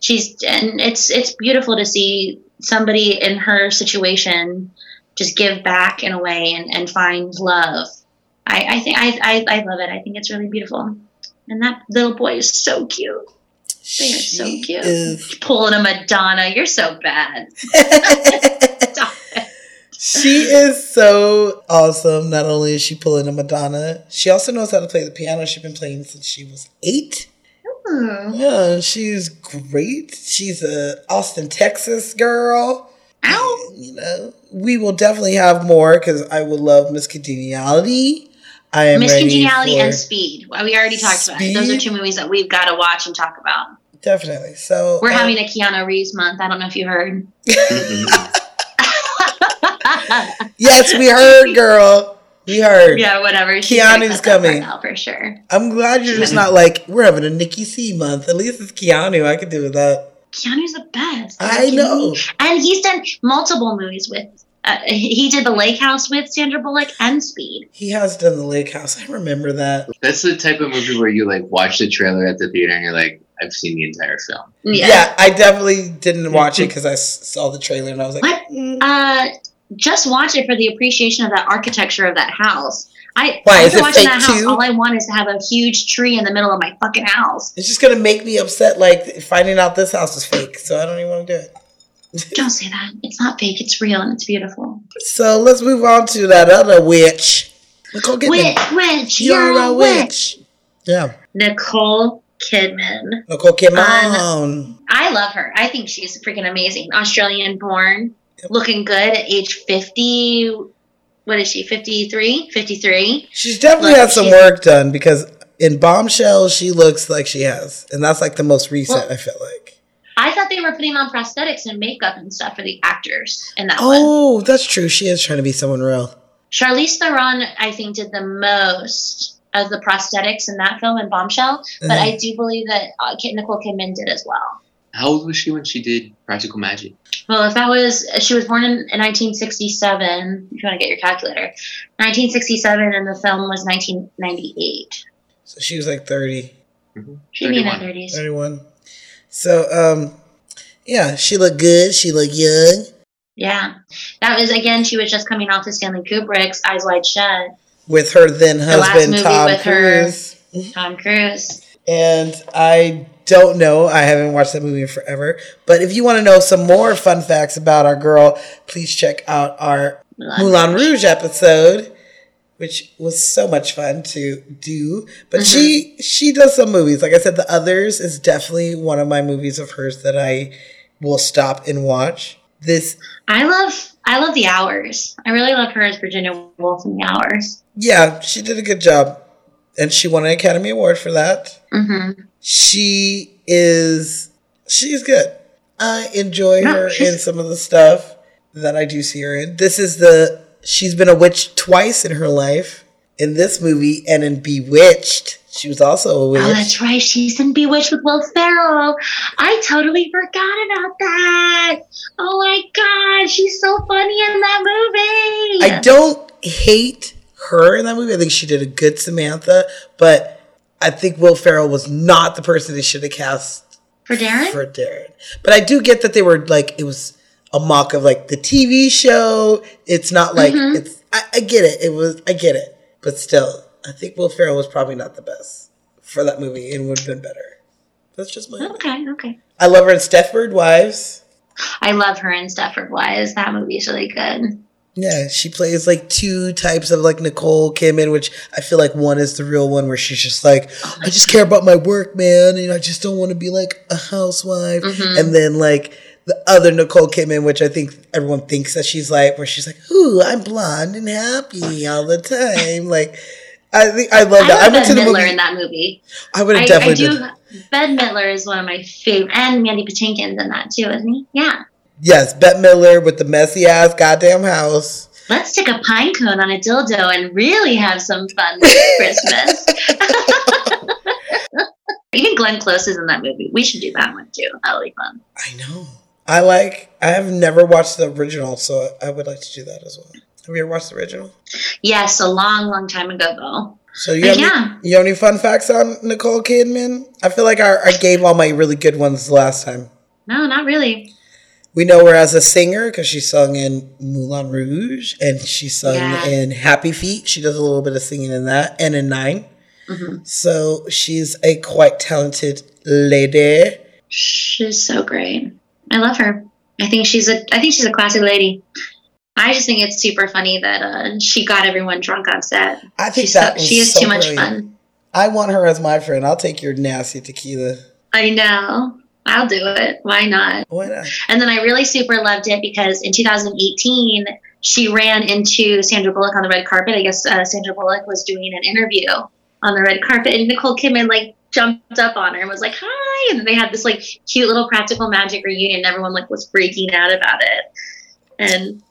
she's and it's it's beautiful to see somebody in her situation just give back in a way and, and find love. I, I think I, I I love it. I think it's really beautiful. And that little boy is so cute. They are so cute. is Pulling a Madonna. You're so bad. Stop it. she is so awesome. Not only is she pulling a Madonna, she also knows how to play the piano. She's been playing since she was eight. Hmm. Yeah, she's great. She's a Austin, Texas girl. Ow. You know, we will definitely have more because I would love Miss Congeniality. I am Miss ready Congeniality for- and Speed. We already talked about it. Those are two movies that we've got to watch and talk about. definitely. So We're uh, having a Keanu Reeves month. I don't know if you heard. yes, we heard, girl. We heard. yeah, whatever. Keanu's cut that part coming. out for sure. I'm glad you're just not like we're having a Nikki C month. At least it's Keanu. I could do with that. Keanu's the best. I know. And he's done multiple movies with. Uh, he did the Lake House with Sandra Bullock and Speed. He has done the Lake House. I remember that. That's the type of movie where you like watch the trailer at the theater and you're like, I've seen the entire film. Yeah, I definitely didn't watch it because I saw the trailer and I was like, What? Uh, just watch it for the appreciation of that architecture of that house. I Why, is after it watching fake that house, too? all I want is to have a huge tree in the middle of my fucking house. it's just gonna make me upset. Like finding out this house is fake, so I don't even want to do it. Don't say that. It's not fake. It's real and it's beautiful. So let's move on to that other witch, Nicole Kidman. Witch, witch, You're you're, a a witch. Yeah, Nicole Kidman. Nicole Kidman. I love her. I think she's freaking amazing. Australian born, looking good at age 50. What is she, 53? 53. She's definitely Look, had some work done because in Bombshell she looks like she has, and that's like the most recent. Well- I feel like. I thought they were putting on prosthetics and makeup and stuff for the actors in that one. Oh, that's true. She is trying to be someone real. Charlize Theron, I think, did the most of the prosthetics in that film in Bombshell, but Mhm. I do believe that uh, Nicole Kidman did as well. How old was she when she did Practical Magic? Well, if that was, she was born in, in 1967. If you want to get your calculator, 1967, and the film was 1998. So she was like 30. She'd be in her 30s. 31. So, um, yeah, she looked good. She looked young. Yeah, that was again. She was just coming off of Stanley Kubrick's Eyes Wide Shut. With her then husband, movie Tom with her. Cruise. Tom Cruise. And I don't know. I haven't watched that movie in forever. But if you want to know some more fun facts about our girl, please check out our Moulin Rouge episode, which was so much fun to do. But she she does some movies. Like I said, The Others is definitely one of my movies of hers that I will stop and watch. This I love. I love the hours. I really love her as Virginia Woolf in the hours. yeah, she did a good job. And she won an Academy Award for that. Mm-hmm. she is she's good. I enjoy No, her in some of the stuff that I do see her in. This is the she's been a witch twice in her life. In this movie and in Bewitched, she was also a witch. Oh, that's right. She's in Bewitched with Will Ferrell. I totally forgot about that. Oh my god, she's so funny in that movie. I don't hate her in that movie. I think she did a good Samantha, but I think Will Ferrell was not the person they should have cast for Darren. for Darren. But I do get that they were like it was a mock of like the TV show. It's not like Mhm. it's. I, I get it. It was. I get it. But still, I think Will Ferrell was probably not the best for that movie and would have been better. That's just my. Okay, okay. I love her in Stepford Wives. I love her in Stepford Wives. That movie's really good. Yeah, she plays like two types of like Nicole Kidman, which I feel like one is the real one where she's just like, I just care about my work, man, and I just don't want to be like a housewife. Mhm. And then like the other Nicole Kidman, which I think everyone thinks that she's like, where she's like, Ooh, I'm blonde and happy all the time. like, I think I love I that. I went Bette to the Midler movie. in that movie. I would have I, I definitely do. did. Bette Midler is one of my favorite, and Mandy Patinkin's in that too, isn't he? Yeah. Yes, Bette Midler with the messy ass goddamn house. Let's stick a pine cone on a dildo and really have some fun this Christmas. Even Glenn Close is in that movie. We should do that one too. That'll be fun. I know. I like. I have never watched the original, so I would like to do that as well. Have you ever watched the original? Yes, a long, long time ago though. So you have, yeah. any, you have any fun facts on Nicole Kidman? I feel like I, I gave all my really good ones last time. No, not really. We know her as a singer because she sung in Moulin Rouge and she sung Yeah. in Happy Feet. She does a little bit of singing in that and in Nine. Mhm. So she's a quite talented lady. She's so great. I love her. I think she's a. I think she's a classy lady. I just think it's super funny that uh, she got everyone drunk on set. I think She's that so, she is so too much brilliant. fun. I want her as my friend. I'll take your nasty tequila. I know. I'll do it. Why not? Why not? And then I really super loved it because in 2018 she ran into Sandra Bullock on the red carpet. I guess uh, Sandra Bullock was doing an interview on the red carpet, and Nicole Kidman like jumped up on her and was like, "Hi!" And they had this like cute little practical magic reunion. And everyone like was freaking out about it. And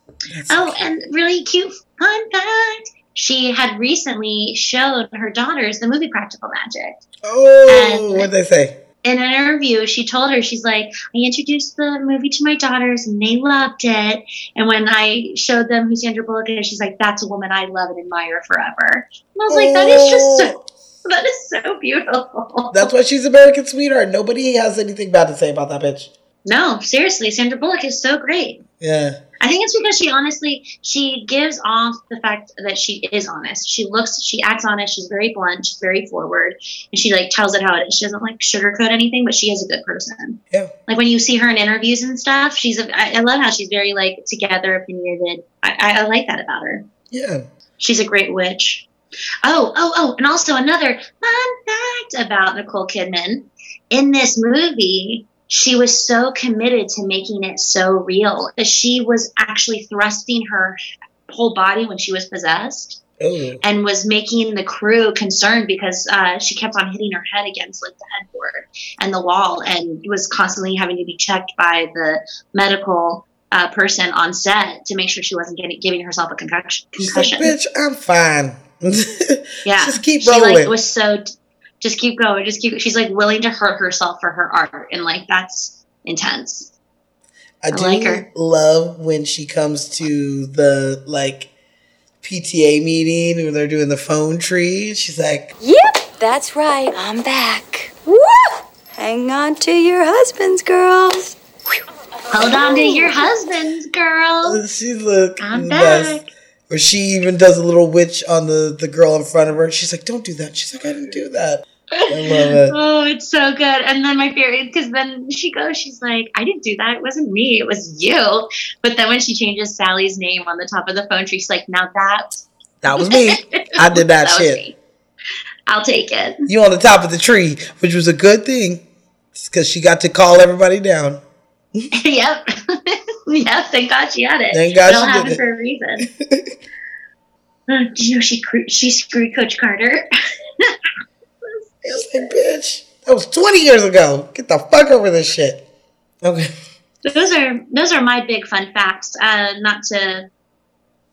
oh, and really cute fun fact: she had recently showed her daughters the movie Practical Magic Oh, what'd they say? in an interview, she told her, she's like, I introduced the movie to my daughters and they loved it. And when I showed them who Sandra Bullock is, she's like, that's a woman I love and admire forever. And I was like, that is just so, oh. that is so beautiful. That's why she's American sweetheart. Nobody has anything bad to say about that bitch. No, seriously, Sandra Bullock is so great. Yeah. I think it's because she honestly she gives off the fact that she is honest. She looks, she acts honest. She's very blunt. She's very forward, and she like tells it how it is. She doesn't like sugarcoat anything, but she is a good person. Yeah. Like when you see her in interviews and stuff, she's. A, I, I love how she's very like together, opinionated. I, I, I like that about her. Yeah. She's a great witch. Oh, oh, oh, and also another fun fact about Nicole Kidman. In this movie, she was so committed to making it so real that she was actually thrusting her whole body when she was possessed Oh. and was making the crew concerned because uh, she kept on hitting her head against like the headboard and the wall and was constantly having to be checked by the medical uh, person on set to make sure she wasn't getting giving herself a concussion. Concussion. bitch, I'm fine. Yeah. Just keep she, like, was so, just keep going. Just keep, she's like willing to hurt herself for her art. And like, that's, intense. I do like her. love when she comes to the like PTA meeting where they're doing the phone tree. She's like, Yep, that's right. I'm back. Woo! Hang on to your husbands, girls. Hold on to your husbands, girls. she's the I'm best. Or she even does a little witch on the the girl in front of her. She's like, "Don't do that." She's like, "I didn't do that." I love it. Oh, it's so good. And then my favorite, because then she goes, she's like, I didn't do that. It wasn't me. It was you. But then when she changes Sally's name on the top of the phone tree, she's like, now that. That was me. I did that, was shit. I'll take it. You on the top of the tree, which was a good thing, because she got to call everybody down. yep. yep. Thank God she had it. Thank God it all she did happened it. for a reason. Uh, Did you know she she screwed Coach Carter? It's like, bitch, that was 20 years ago. Get the fuck over this shit. Okay. those are those are my big fun facts. Uh, not to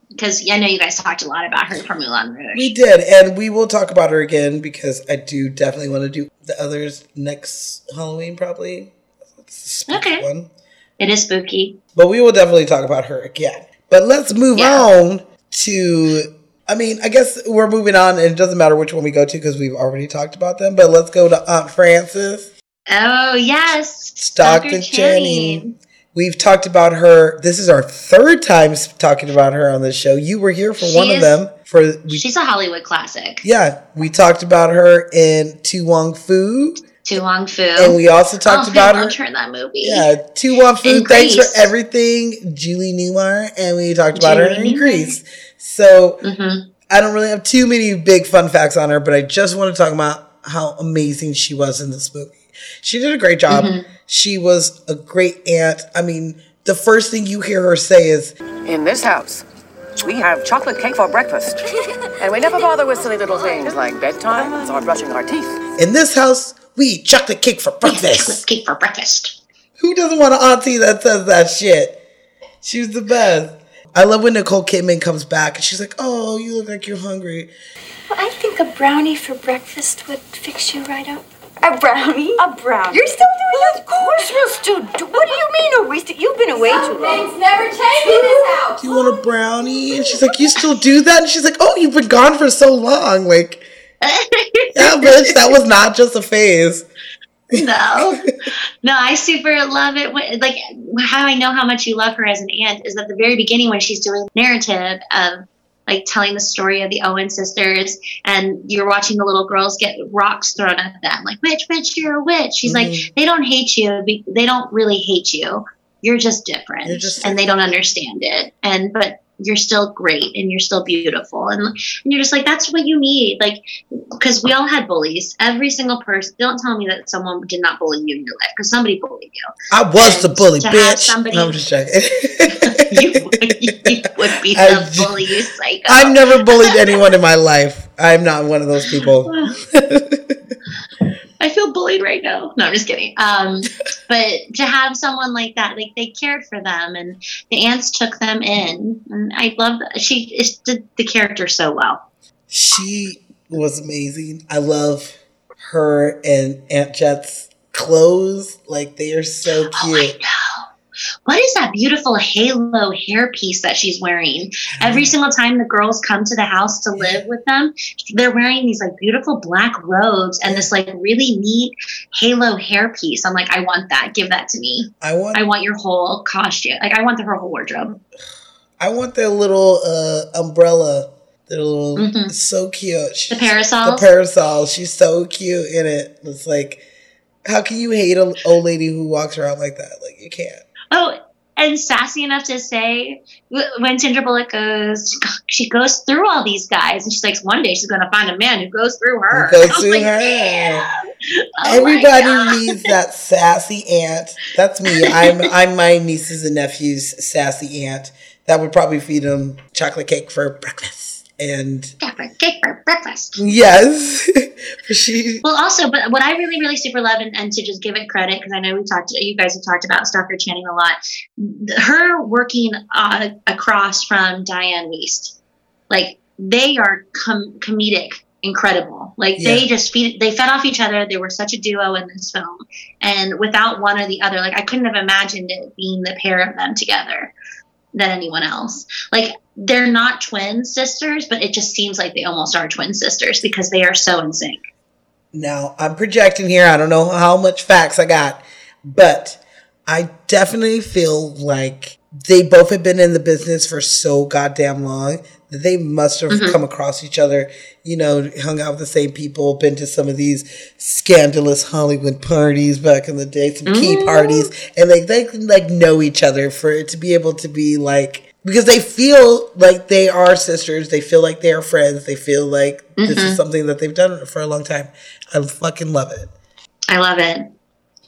because I know you guys talked a lot about her from Moulin Rouge. We did, and we will talk about her again because I do definitely want to do the others next Halloween, probably. It's a spooky Okay. One. It is spooky. But we will definitely talk about her again. But let's move on to. I mean, I guess we're moving on, and it doesn't matter which one we go to because we've already talked about them. But let's go to Aunt Frances, Oh yes, Stockard. Channing. We've talked about her. This is our third time talking about her on this show. You were here for She one of them. For we, She's a Hollywood classic. yeah, we talked about her in To Wong Foo, To Wong Foo. and we also talked oh, about I her. loved her in that movie. Yeah, To Wong Foo. In Thanks Grease. for everything, Julie Newmar, and we talked about her in Newmar. Grease. So Mm-hmm. I don't really have too many big fun facts on her, but I just want to talk about how amazing she was in this movie. She did a great job. Mm-hmm. She was a great aunt. I mean, the first thing you hear her say is, In this house, we have chocolate cake for breakfast. and we never bother with silly little things like bedtimes or brushing our teeth. "In this house, we eat chocolate cake for breakfast." Chocolate cake for breakfast. Who doesn't want an auntie that says that shit? She was the best. I love when Nicole Kidman comes back and she's like, "Oh, you look like you're hungry." Well, I think a brownie for breakfast would fix you right up. A brownie? A brownie. You're still doing it? Of course we'll still do What do you mean are we still? You've been away too long. Things never change in this house. Do you want a brownie? And she's like, "You still do that?" And she's like, "Oh, you've been gone for so long." Like, yeah, bitch, that was not just a phase. no, no, I super love it. When, like how I know how much you love her as an aunt is at the very beginning when she's doing narrative of like telling the story of the Owens sisters, and you're watching the little girls get rocks thrown at them, like witch, witch, you're a witch. She's like, mm-hmm. they don't hate you. They don't really hate you. You're just different, You're just and they don't understand it. And but you're still great and you're still beautiful and, and you're just like that's what you need like because we all had bullies every single person don't tell me that someone did not bully you in your life because somebody bullied you I was the bully, bitch. somebody- No, I'm just joking. you, you would be I the bully you psycho I've never bullied anyone in my life. I'm not one of those people. I feel bullied right now. No, I'm just kidding. Um, but to have someone like that, like they cared for them, and the aunts took them in, and I love that she did the character so well. She was amazing. I love her and Aunt Jet's clothes. Like they are so cute. What is that beautiful halo hairpiece that she's wearing? Every single time the girls come to the house to live with them, they're wearing these like beautiful black robes and this like really neat halo hairpiece. I'm like, I want that. Give that to me. I want I want your whole costume. Like I want the, her whole wardrobe. I want their little uh, umbrella. Their little Mhm. so cute. She's- parasol. The parasol. She's so cute in it. It's like, how can you hate an old lady who walks around like that? Like you can't. Oh, and sassy enough to say when Sandra Bullock goes, she goes through all these guys, and she's like, one day she's going to find a man who goes through her. Who goes through like, her. "Damn." Oh Everybody needs that sassy aunt. That's me. I'm I'm my nieces and nephews' sassy aunt. That would probably feed them chocolate cake for breakfast. And cake for breakfast. yes, she Well, also, but what I really, really super love, and, and to just give it credit, because I know we talked, you guys have talked about Stockard Channing a lot. Her working uh, across from Diane Wiest, like they are com- comedic incredible. Like Yeah. they just feed, they fed off each other. They were such a duo in this film, and without one or the other, like I couldn't have imagined it being the pair of them together than anyone else. Like they're not twin sisters, but it just seems like they almost are twin sisters because they are so in sync. Now, I'm projecting here. I don't know how much facts I got, but I definitely feel like they both have been in the business for so goddamn long that they must have Mhm. come across each other, you know, hung out with the same people, been to some of these scandalous Hollywood parties back in the day, some key Mm. parties, and like they like know each other for it to be able to be like because they feel like they are sisters, they feel like they are friends, they feel like this is Mhm. something that they've done for a long time. I fucking love it. I love it.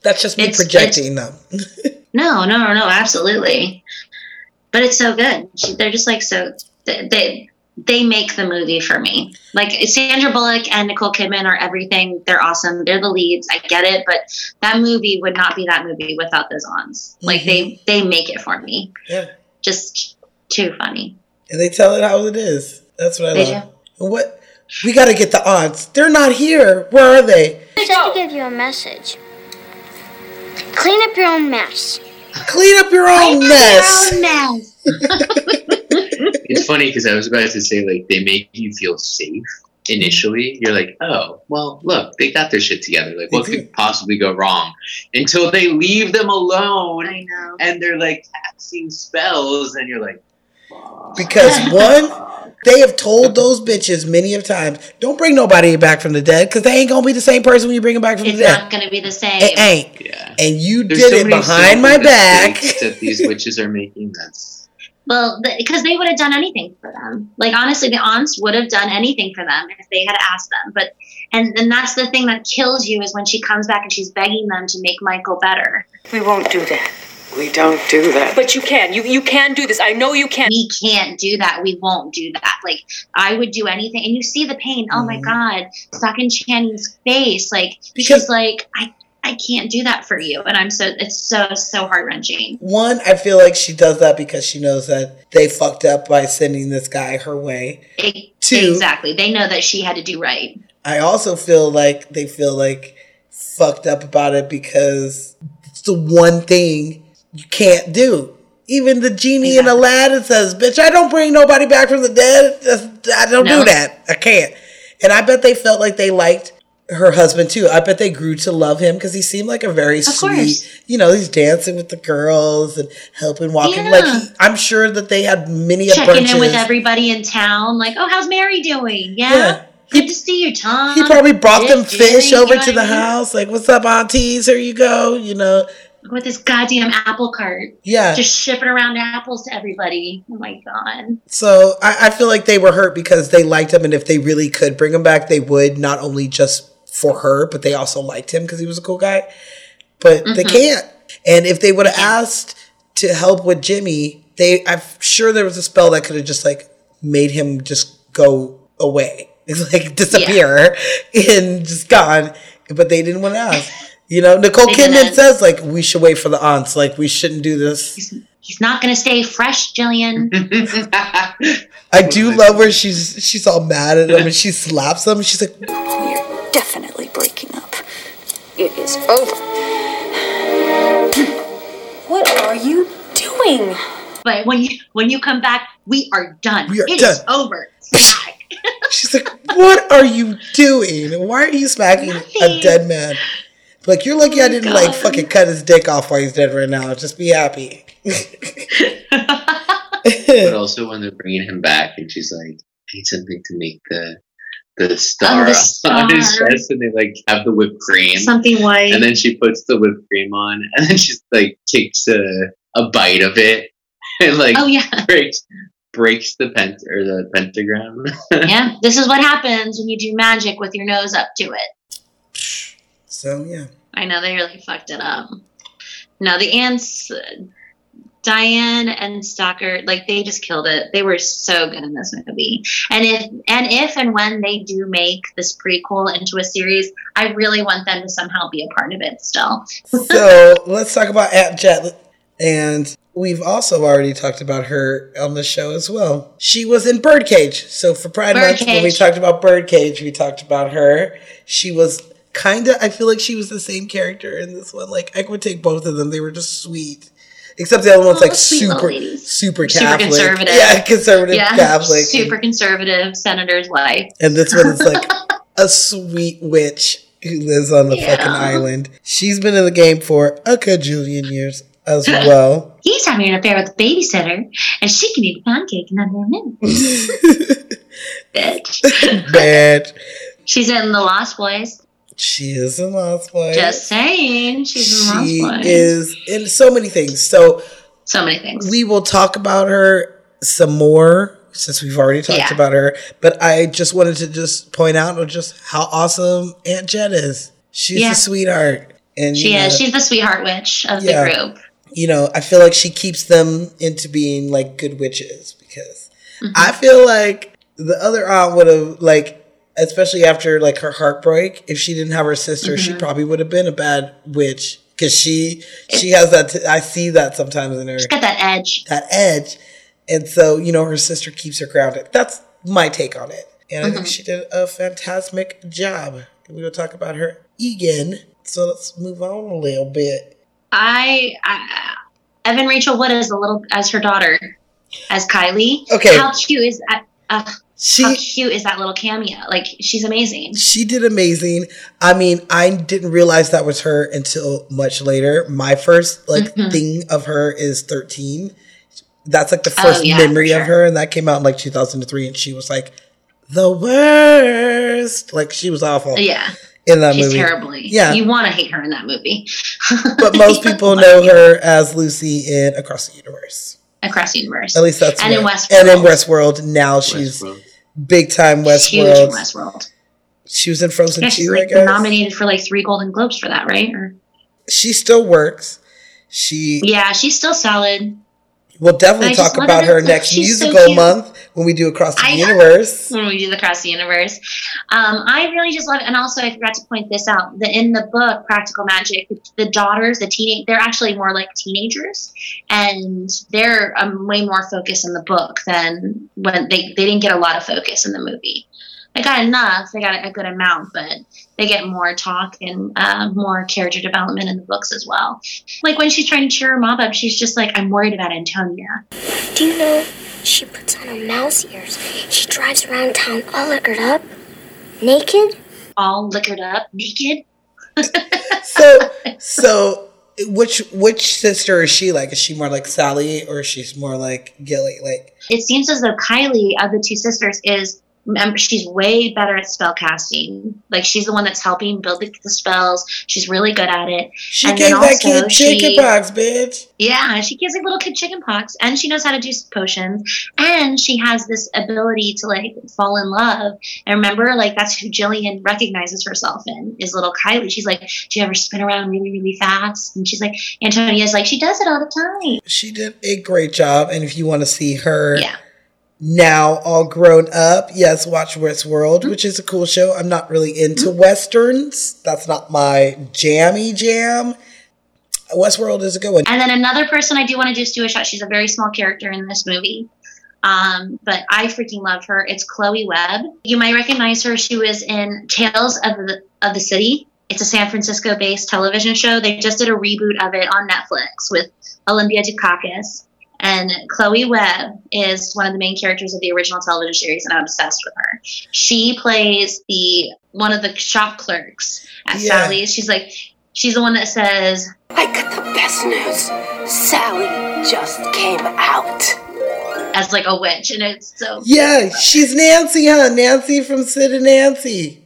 That's just me It's- projecting them. No, no, no, no, absolutely. But it's so good. She- They're just like so they they, they make the movie for me. Like Sandra Bullock and Nicole Kidman are everything. They're awesome. They're the leads. I get it, but that movie would not be that movie without those ons. Like they mm-hmm. they make it for me. Yeah. Just too funny. And they tell it how it is. That's what I They love. And what we gotta get the aunts. They're not here. Where are they? I just to give you a message. Clean up your own mess. Clean up your own mess. It's funny because I was about to say like they make you feel safe initially. You're like, oh, well, look, they got their shit together. Like, what could possibly go wrong? Until they leave them alone, I know. and they're like casting spells, and you're like, Because one, they have told those bitches many of times, don't bring nobody back from the dead because they ain't gonna be the same person when you bring them back from It's the dead. It's not gonna be the same. It ain't. Yeah. And you there's did so it behind my back. that these witches are making. That's Well, because they would have done anything for them. Like honestly, the aunts would have done anything for them if they had asked them. But and and that's the thing that kills you is when she comes back and she's begging them to make Michael better. We won't do that. We don't do that. But you can. You you can do this. I know you can. We can't do that. We won't do that. Like I would do anything, and you see the pain. Oh my mm-hmm. god, Stockard Channing's face. Like she's like, I I can't do that for you, and I'm so it's so so heart wrenching. One, I feel like she does that because she knows that they fucked up by sending this guy her way. Two. Exactly. They know that she had to do right. I also feel like they feel like fucked up about it because it's the one thing you can't do. Even the genie in Aladdin says, "Bitch, I don't bring nobody back from the dead. I don't No. do that. I can't." And I bet they felt like they liked her husband too. I bet they grew to love him because he seemed like a very sweet. course. You know, he's dancing with the girls and helping walking. Like he, I'm sure that they had many Checking in with everybody in town, like, oh, how's Mary doing? Yeah. Yeah. Good to see you, Tom. He probably brought them Fish, fish over to the I mean? house. Like, what's up, aunties? Here you go. You know, with this goddamn apple cart. Yeah. Just shipping around apples to everybody. Oh my god. So I, I feel like they were hurt because they liked him, and if they really could bring him back, they would not only just for her, but they also liked him because he was a cool guy. But they Mhm. can't. And if they would have asked to help with Jimmy, they I'm sure there was a spell that could have just like made him just go away, It's like disappear and just gone. But they didn't want to ask. You know, Nicole They Kidman didn't. says like we should wait for the aunts. Like we shouldn't do this. He's not gonna stay fresh, Gillian. I do love where she's she's all mad at him and she slaps him. She's like, We're definitely breaking up. It is over. What are you doing? but when you when you come back, we are done. We are It is done. over. she's like, what are you doing? Why are you smacking a dead man? Like you're lucky I oh didn't like fucking cut his dick off while he's dead right now. Just be happy. but also when they're bringing him back, and she's like, "I need something to make the the star, the on his star. chest," and they like have the whipped cream, Something white. and then she puts the whipped cream on, and then she's like takes a a bite of it, and like Oh, yeah. breaks breaks the pent or the pentagram. yeah, this is what happens when you do magic with your nose up to it. So yeah. I know they really fucked it up. No, the aunts, Diane and Stockard, like they just killed it. They were so good in this movie. And if and if and when they do make this prequel into a series, I really want them to somehow be a part of it still. So let's talk about Aunt Jet. And we've also already talked about her on the show as well. She was in Birdcage. So for Pride Month, when we talked about Birdcage, we talked about her. She was kind of, I feel like she was the same character in this one. Like, I would take both of them. They were just sweet. Except the other one's like sweet little super, ladies. super Super Catholic. conservative. Yeah, conservative yeah, Catholic. super conservative senator's wife. And this one is like a sweet witch who lives on the Yeah. fucking island. She's been in the game for a cajillion years as well. He's having an affair with the babysitter, and she can eat a pancake in under a minute. Bitch. Bad. She's in The Lost Boys. She is in Lost Boys. Just saying, she's in she Lost Boys. is in so many things. So so many things. we will talk about her some more since we've already talked Yeah. about her. But I just wanted to just point out just how awesome Aunt Jen is. She's Yeah. a sweetheart. And She you know, is. She's the sweetheart witch of Yeah. the group. you know, I feel like she keeps them into being like good witches because Mm-hmm. I feel like the other aunt would have like, especially after like her heartbreak, if she didn't have her sister, she Mhm. probably would have been a bad witch because she she has that. T- I see that sometimes in her She's got that edge. that edge, and so you know her sister keeps her grounded. That's my take on it, and I think Mhm. she did a fantastic job. We will talk about her again. So let's move on a little bit. I, I Evan Rachel Wood as a little as her daughter, as Kylie. Okay. How cute is that? Uh, She- how cute is that little cameo? Like she's amazing. She did amazing. I mean, I didn't realize that was her until much later. My first like Mhm. thing of her is 13. That's like the Oh, first yeah, memory for of her, and that came out in like 2003, and she was like the worst. Like she was awful. Yeah. in that she's movie. terribly. Yeah, You want to hate her in that movie. but most people know her as Lucy in Across the Universe. Across the universe. At least that's and in what- Westworld. And in Westworld, now she's big time She's huge in Westworld. Westworld. She was in Frozen Yeah, she's 2, I like nominated for like three Golden Globes for that, right? Or She still works. She yeah, she's still solid. We'll definitely talk about her. her next She's so musical cute. month when we do Across the I. Universe. when we do the Across the Universe. Um, I really just love it. And also, I forgot to point this out that in the book, Practical Magic, the daughters, the teenage, they're actually more like teenagers. And they're um, way more focused in the book than when they, they didn't get a lot of focus in the movie. They got enough, I got a good amount, but they get more talk and uh, more character development in the books as well. Like when she's trying to cheer her mom up, she's just like, I'm worried about Antonia. Do you know she puts on her mouse ears? She drives around town all liquored up, naked. All liquored up, naked. So, so which which sister is she like? Is she more like Sally or she's more like Gilly? Like it seems as though Kylie of the two sisters is remember she's way better at spell casting. Like she's the one that's helping build the, the spells. She's really good at it. she And gave then that kid she- pox, bitch. Yeah, she gives a little kid chicken pox, and she knows how to do potions, and she has this ability to like fall in love. And remember, like that's who Gillian recognizes herself in is little Kylie. She's like, "Do you ever spin around really, really fast?" And she's like, "Antonia's like, she does it all the time." She did a great job, and if you want to see her Yeah. Now all grown up, yes, watch Westworld, which is a cool show. I'm not really into westerns. That's not my jammy jam. Westworld is a good one. And then another person I do want to just do a shot. She's a very small character in this movie. Um, but I freaking love her. It's Chloe Webb. You might recognize her. She was in Tales of the of the City. It's a San Francisco based television show. They just did a reboot of it on Netflix with Olympia Dukakis. And Chloe Webb is one of the main characters of the original television series, and I'm obsessed with her. She plays the one of the shop clerks at Yeah. Sally's. She's like, she's the one that says, I got the best news. Sally just came out. as like a witch, and it's so Yeah, she's Nancy, huh? Nancy from Sid and Nancy.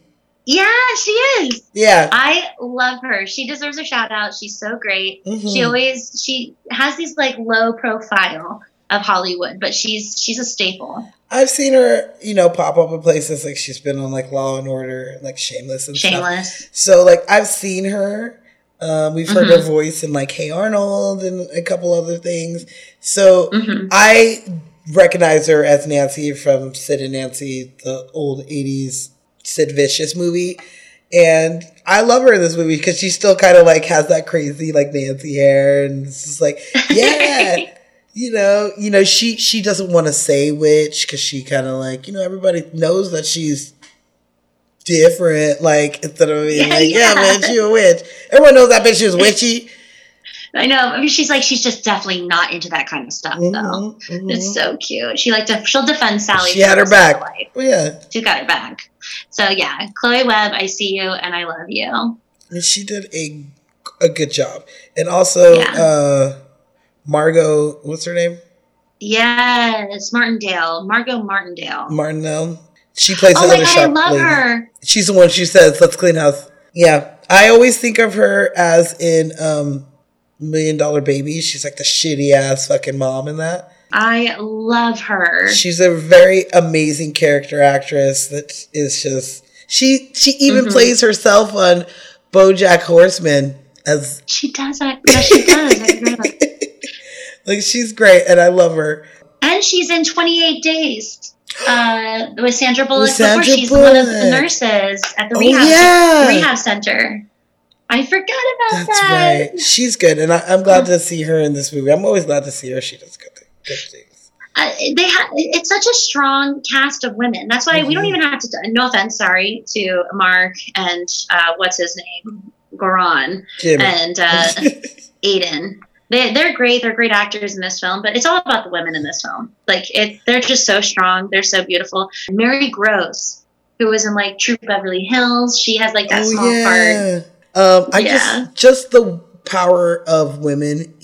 Yeah, she is. Yeah. I love her. She deserves a shout out. She's so great. Mhm. She always she has these like low profile of Hollywood, but she's she's a staple. I've seen her, you know, pop up in places like she's been on like Law and Order, and, like Shameless and Shameless. stuff. So like I've seen her. Um, we've heard her Mhm. voice in like Hey Arnold and a couple other things. So Mhm. I recognize her as Nancy from Sid and Nancy, the old '80s Sid Vicious movie. And I love her in this movie because she still kind of like has that crazy like Nancy hair, and it's just like, yeah, you know, you know, she she doesn't want to say witch because she kind of like, you know, everybody knows that she's different. Like instead of being Yeah, like, yeah, yeah. man, she a witch. Everyone knows that bitch is witchy. I know. I mean, she's like she's just definitely not into that kind of stuff though. Mhm, It's so cute. She like to, she'll defend Sally. She had her back. life. Oh, yeah, She's got her back. So yeah, Chloe Webb, I see you and I love you. and she did a a good job. And also, Yeah. uh Margo, what's her name? Yes, Martindale, Margo Martindale. Martindale. She plays Oh the my god, I love lady. her. She's the one she says, let's clean house. Yeah. I always think of her as in um Million Dollar Baby. She's like the shitty ass fucking mom in that. I love her. She's a very amazing character actress that is just she she even Mhm. plays herself on Bojack Horseman as She does that. Yes, she does. I forgot about that. like she's great and I love her. And she's in 28 Days uh, with Sandra Bullock. With Sandra before she's one of the nurses at the Oh, rehab, yeah. rehab center. I forgot about That's that. That's right. She's good and I, I'm glad to see her in this movie. I'm always glad to see her. She does good, good things. Uh, they have it's such a strong cast of women. That's why we don't Mm-hmm. even have to. No offense, sorry to Mark and uh, what's his name, Goran Jimmy. and uh, Aiden. They they're great. They're great actors in this film, but it's all about the women in this film. Like it, they're just so strong. They're so beautiful. Mary Gross, who was in like True Beverly Hills, she has like that small part. Um, I Yeah. just just the power of women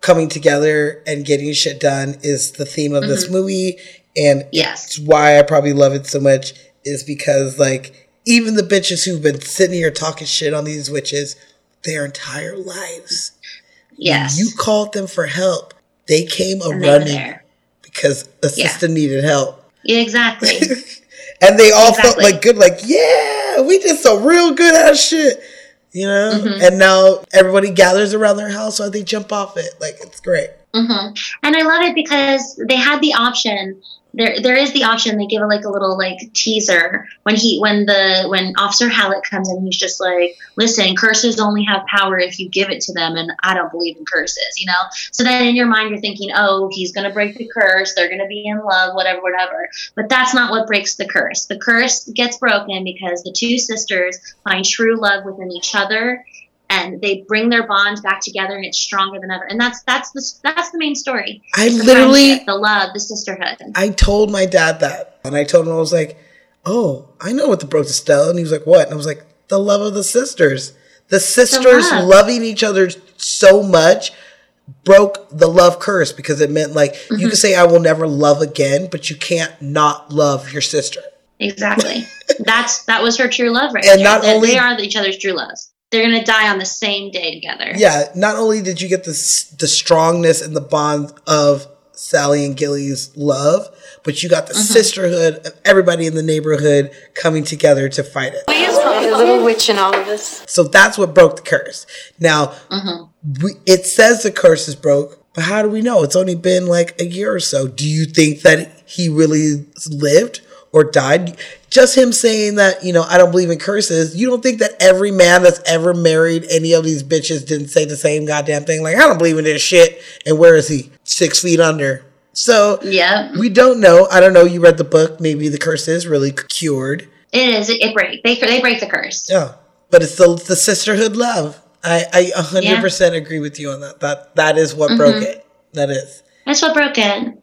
coming together and getting shit done is the theme of this Mhm. movie, and Yes. it's why I probably love it so much is because like even the bitches who've been sitting here talking shit on these witches their entire lives. Yes. You called them for help. They came a And they were running because a Yeah. sister needed help. Yeah, exactly. And they all felt like good, like, yeah, we did some real good ass shit. You know? Mhm. And now everybody gathers around their house while they jump off it. Like it's great. hmm And I love it because they had the option. There, there is the option. They give it like a little like teaser when he, when the, when Officer Hallett comes in, he's just like, "Listen, curses only have power if you give it to them, and I don't believe in curses." You know. So then in your mind, you're thinking, "Oh, he's gonna break the curse. They're gonna be in love, whatever, whatever." But that's not what breaks the curse. The curse gets broken because the two sisters find true love within each other and they bring their bond back together and it's stronger than ever and that's that's the that's the main story I the literally- the love the sisterhood I told my dad that. And I told him I was like, Oh, I know what the broke the spell. And he was like, What? And I was like, The love of the sisters. The sisters love. loving each other so much broke the love curse because it meant like you Mm-hmm. can say I will never love again, but you can't not love your sister. exactly that's that was her true love right And there. not They- only- they are each other's true loves they're gonna die on the same day together Yeah, not only did you get this the strongness and the bond of Sally and Gilly's love, but you got the Mm-hmm. sisterhood of everybody in the neighborhood coming together to fight it. A little witch in all of us. So that's what broke the curse. Now, Mm-hmm. we, it says the curse is broke, but how do we know? It's only been like a year or so. Do you think that he really lived or died? Just him saying that, you know, I don't believe in curses. You don't think that every man that's ever married any of these bitches didn't say the same goddamn thing? Like, I don't believe in this shit. And where is he? Six feet under. So yeah we don't know. I don't know. You read the book. Maybe the curse is really cured. it is it, it break they they break the curse Yeah, but it's the the sisterhood love. I I a hundred percent agree with you on that. That that is what broke Mhm. it. That is. That's what broke it.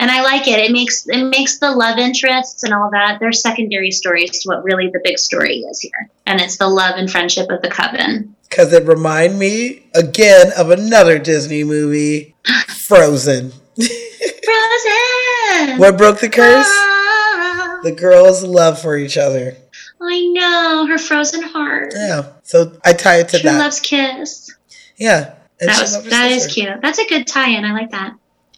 And I like it. It makes it makes the love interests and all that. They're secondary stories to what really the big story is here. And it's the love and friendship of the coven. Because it remind me again of another Disney movie, Frozen. Frozen. What broke the curse? Ah, The girls' love for each other. I know her frozen heart. Yeah. So I tie it to True that. love's kiss. Yeah. That was that is cute. That's a good tie-in. I like that.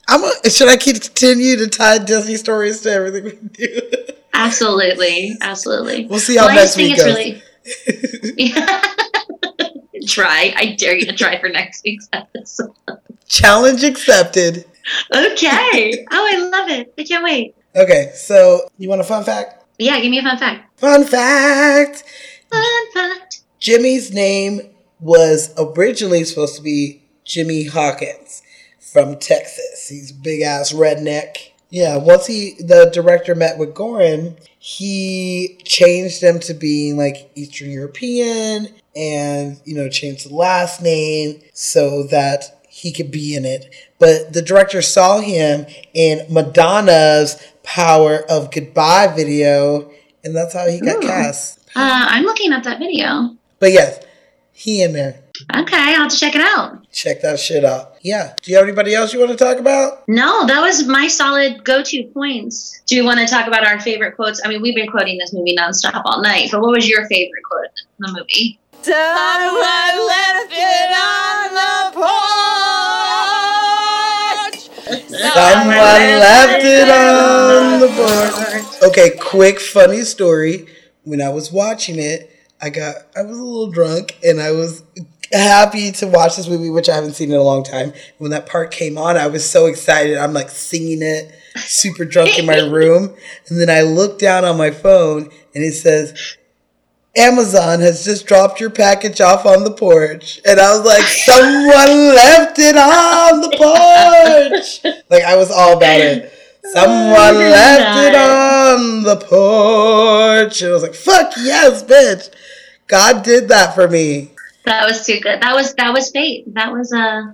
I'm a, should I continue to tie Disney stories to everything we do? Absolutely, absolutely. We'll see how well, I next week it's really. try. I dare you to try for next week's episode. Challenge accepted. Okay. Oh, I love it. I can't wait. Okay, so you want a fun fact? Yeah, give me a fun fact. Fun fact. Fun fact. Jimmy's name was originally supposed to be Jimmy Hawkins from Texas. He's big ass redneck. Yeah, once he the director met with Goran, he changed them to being like Eastern European and you know changed the last name so that he could be in it. But the director saw him in Madonna's Power of Goodbye video, and that's how he got Ooh. cast. Uh, I'm looking at that video. But yes, he in there. Okay, I'll have to check it out. Check that shit out. Yeah. Do you have anybody else you want to talk about? No, that was my solid go-to points. Do you want to talk about our favorite quotes? I mean, we've been quoting this movie nonstop all night, but what was your favorite quote in the movie? Someone left it on the porch. Someone left it on the board. Okay, quick funny story. When I was watching it, I got I was a little drunk and I was happy to watch this movie, which I haven't seen in a long time. When that part came on, I was so excited. I'm like singing it, super drunk in my room. And then I look down on my phone and it says, Amazon has just dropped your package off on the porch. And I was like, someone left it on the porch. Like, I was all about it. Someone left it on the porch. And I was like, fuck yes, bitch. God did that for me. That was too good. That was that was fate. That was uh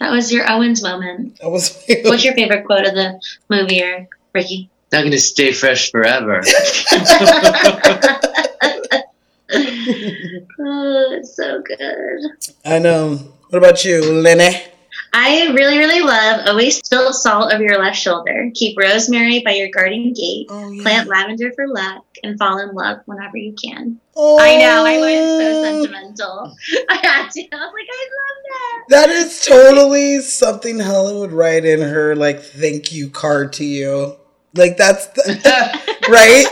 that was your Owens moment. That was What's your favorite quote of the movie, Eric? Ricky? Not gonna stay fresh forever. Oh, it's so good. I know. What about you, Lenny? I really, really love always spill salt over your left shoulder. Keep rosemary by your garden gate. Oh, Plant lavender for luck and fall in love whenever you can. Oh. I know, I was so sentimental. I had to. I was like, I love that. That is totally something Helen would write in her like thank you card to you. Like that's the, right.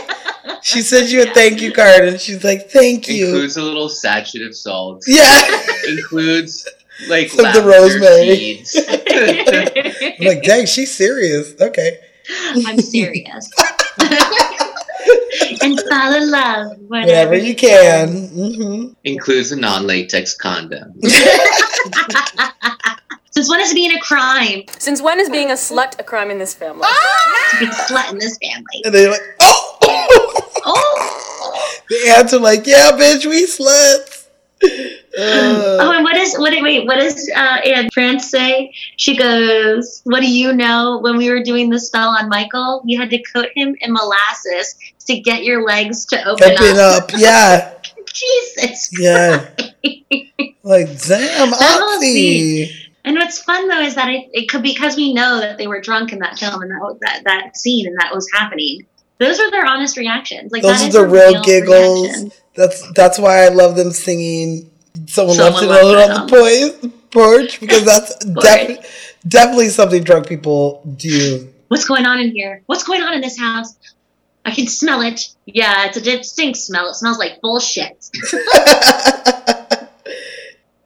She sends you a thank you card and she's like thank you. Includes a little sachet of salt. Yeah. Includes like of the rosemary. I'm like dang, she's serious. Okay. I'm serious. and fall in love whenever, Whenever you can. mm-hmm Includes a non-latex condom. Since when is being a crime? Since when is being a slut a crime in this family? To be a slut in this family. And they're like, Oh, oh! the answer like, yeah, bitch, we sluts. Oh, and what is what? Wait, what does uh, Aunt Frances say? She goes, "What do you know? When we were doing the spell on Michael, we had to coat him in molasses to get your legs to open, open up. Yeah. Jesus. Yeah. Like, damn, Oxy. And what's fun though is that it, it could because we know that they were drunk in that film and that that that scene and that was happening. Those are their honest reactions. Like Those are the a real giggles. reaction. That's that's why I love them singing. Someone, Someone left it left on it the po- porch because that's definitely definitely something drunk people do. What's going on in here? What's going on in this house? I can smell it. Yeah, it's a distinct smell. It smells like bullshit.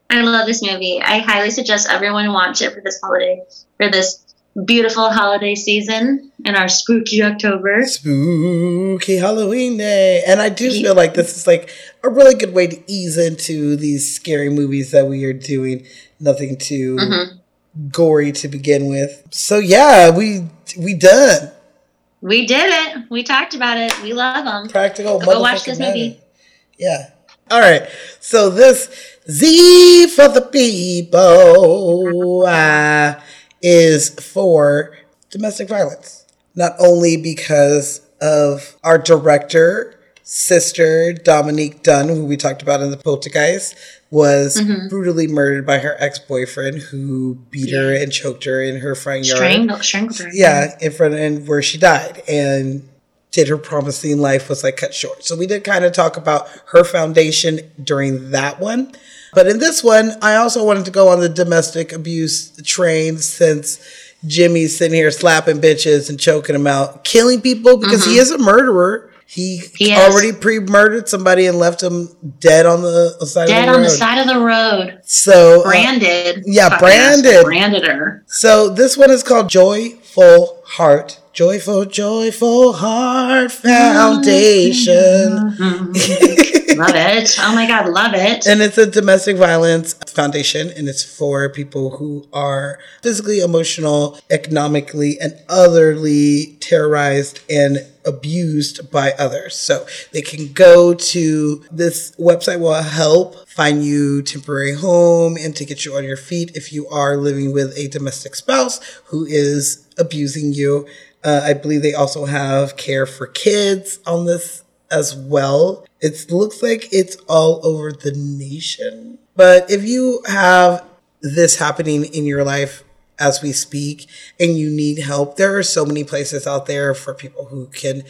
I love this movie. I highly suggest everyone watch it for this holiday, for this beautiful holiday season and our spooky October. Spooky Halloween day, and I do feel like this is like a really good way to ease into these scary movies that we are doing. Nothing too Mhm. gory to begin with. So yeah, we we done. We did it. We talked about it. We love them. Practical. Go watch this matter. movie. Yeah. All right. So this Z for the people uh, is for domestic violence. Not only because of our director, sister Dominique Dunne, who we talked about in the Poltergeist, was Mhm. brutally murdered by her ex-boyfriend who beat her and choked her in her front yard. Strangled, strangled her. Yeah, in front and where she died and did her promising life was like cut short. So we did kind of talk about her foundation during that one. But in this one, I also wanted to go on the domestic abuse train since Jimmy's sitting here slapping bitches and choking them out, killing people because he Mhm. is a murderer. He, He already pre-murdered somebody and left him dead on the side Dead of the on road. the side of the road. So uh, Branded. yeah, branded. Branded her. So this one is called Joyful Heart. Joyful, joyful heart foundation. Mm-hmm. love it. Oh my God, love it. And it's a domestic violence foundation, and it's for people who are physically, emotional, economically, and otherly terrorized and abused by others. So they can go to this website will help find you temporary home and to get you on your feet if you are living with a domestic spouse who is abusing you. Uh, I believe they also have care for kids on this as well. It looks like it's all over the nation. But if you have this happening in your life as we speak and you need help, there are so many places out there for people who can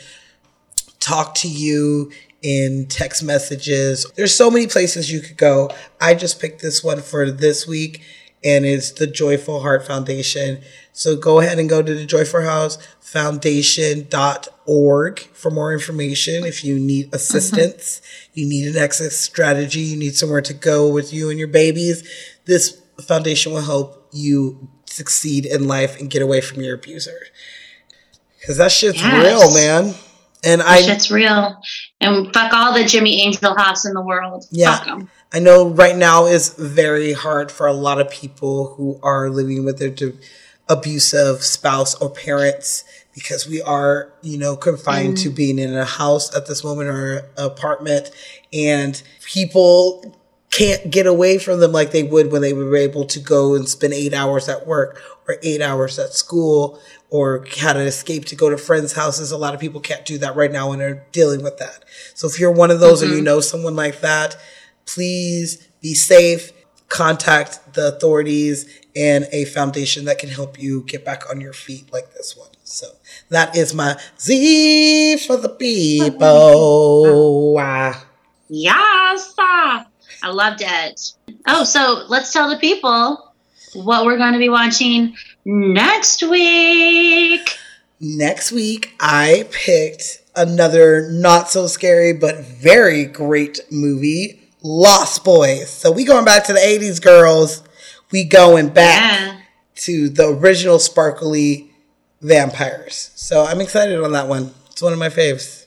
talk to you in text messages. There's so many places you could go. I just picked this one for this week and it's the Joyful Heart Foundation. So go ahead and go to the Joyful House Foundation.org for more information. If you need assistance, mm-hmm. you need an exit strategy, you need somewhere to go with you and your babies, this foundation will help you succeed in life and get away from your abuser. Cause that shit's yes. real, man. And I shit's real. And fuck all the Jimmy Angelovs in the world. Yeah. I know right now is very hard for a lot of people who are living with their abusive spouse or parents because we are, you know, confined mm. to being in a house at this moment or apartment and people can't get away from them like they would when they were able to go and spend eight hours at work or eight hours at school or had an escape to go to friends' houses. A lot of people can't do that right now when they're dealing with that. So if you're one of those mm-hmm. or you know someone like that, please be safe. Contact the authorities and a foundation that can help you get back on your feet like this one. So that is my Z for the people. Yes. I loved it. Oh, so let's tell the people what we're going to be watching next week. Next week, I picked another not so scary but very great movie, Lost Boys. So we going back to the 80s, girls. We going back yeah. to the original sparkly vampires. So I'm excited on that one. It's one of my faves.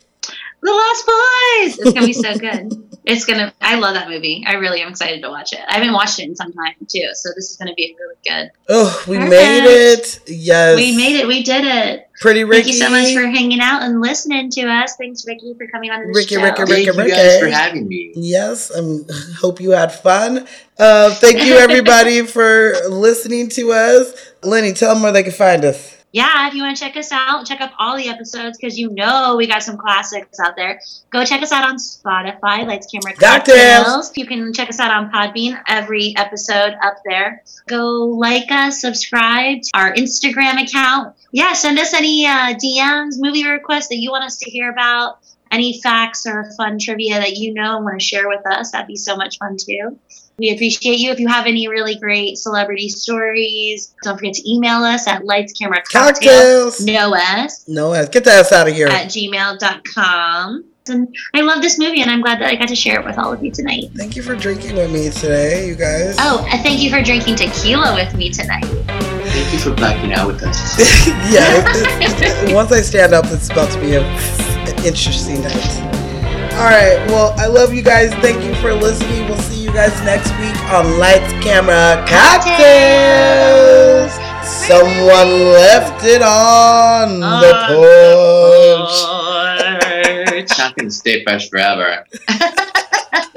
The Lost Boys. It's gonna be so good. it's gonna. I love that movie. I really am excited to watch it. I haven't watched it in some time too, so this is gonna be really good. Oh, we made it! Yes, we made it. We did it. Pretty Ricky. Thank you so much for hanging out and listening to us. Thanks, Ricky, for coming on the Ricky, show. Ricky, Ricky, Ricky, Ricky, guys for having me. Yes, I um, hope you had fun. Uh, thank you everybody for listening to us. Lenny, tell them where they can find us yeah, if you want to check us out, check up all the episodes because you know we got some classics out there. Go check us out on Spotify, Lights Camera Cocktails. You can check us out on Podbean, every episode up there. Go like us, subscribe to our Instagram account. Yeah, send us any uh, DMs, movie requests that you want us to hear about, any facts or fun trivia that you know and want to share with us. That'd be so much fun too. We appreciate you. If you have any really great celebrity stories, don't forget to email us at lights camera cocktails. No S. No S. Get the ass out of here. At gmail.com. And I love this movie, and I'm glad that I got to share it with all of you tonight. Thank you for drinking with me today, you guys. Oh, and thank you for drinking tequila with me tonight. Thank you for blacking out with us. yeah, once I stand up, it's about to be a, an interesting night. All right. Well, I love you guys. Thank you for listening. We'll see you guys next week on Lights, Camera, Cocktails. Someone left it on, on the porch. porch. Not gonna stay fresh forever.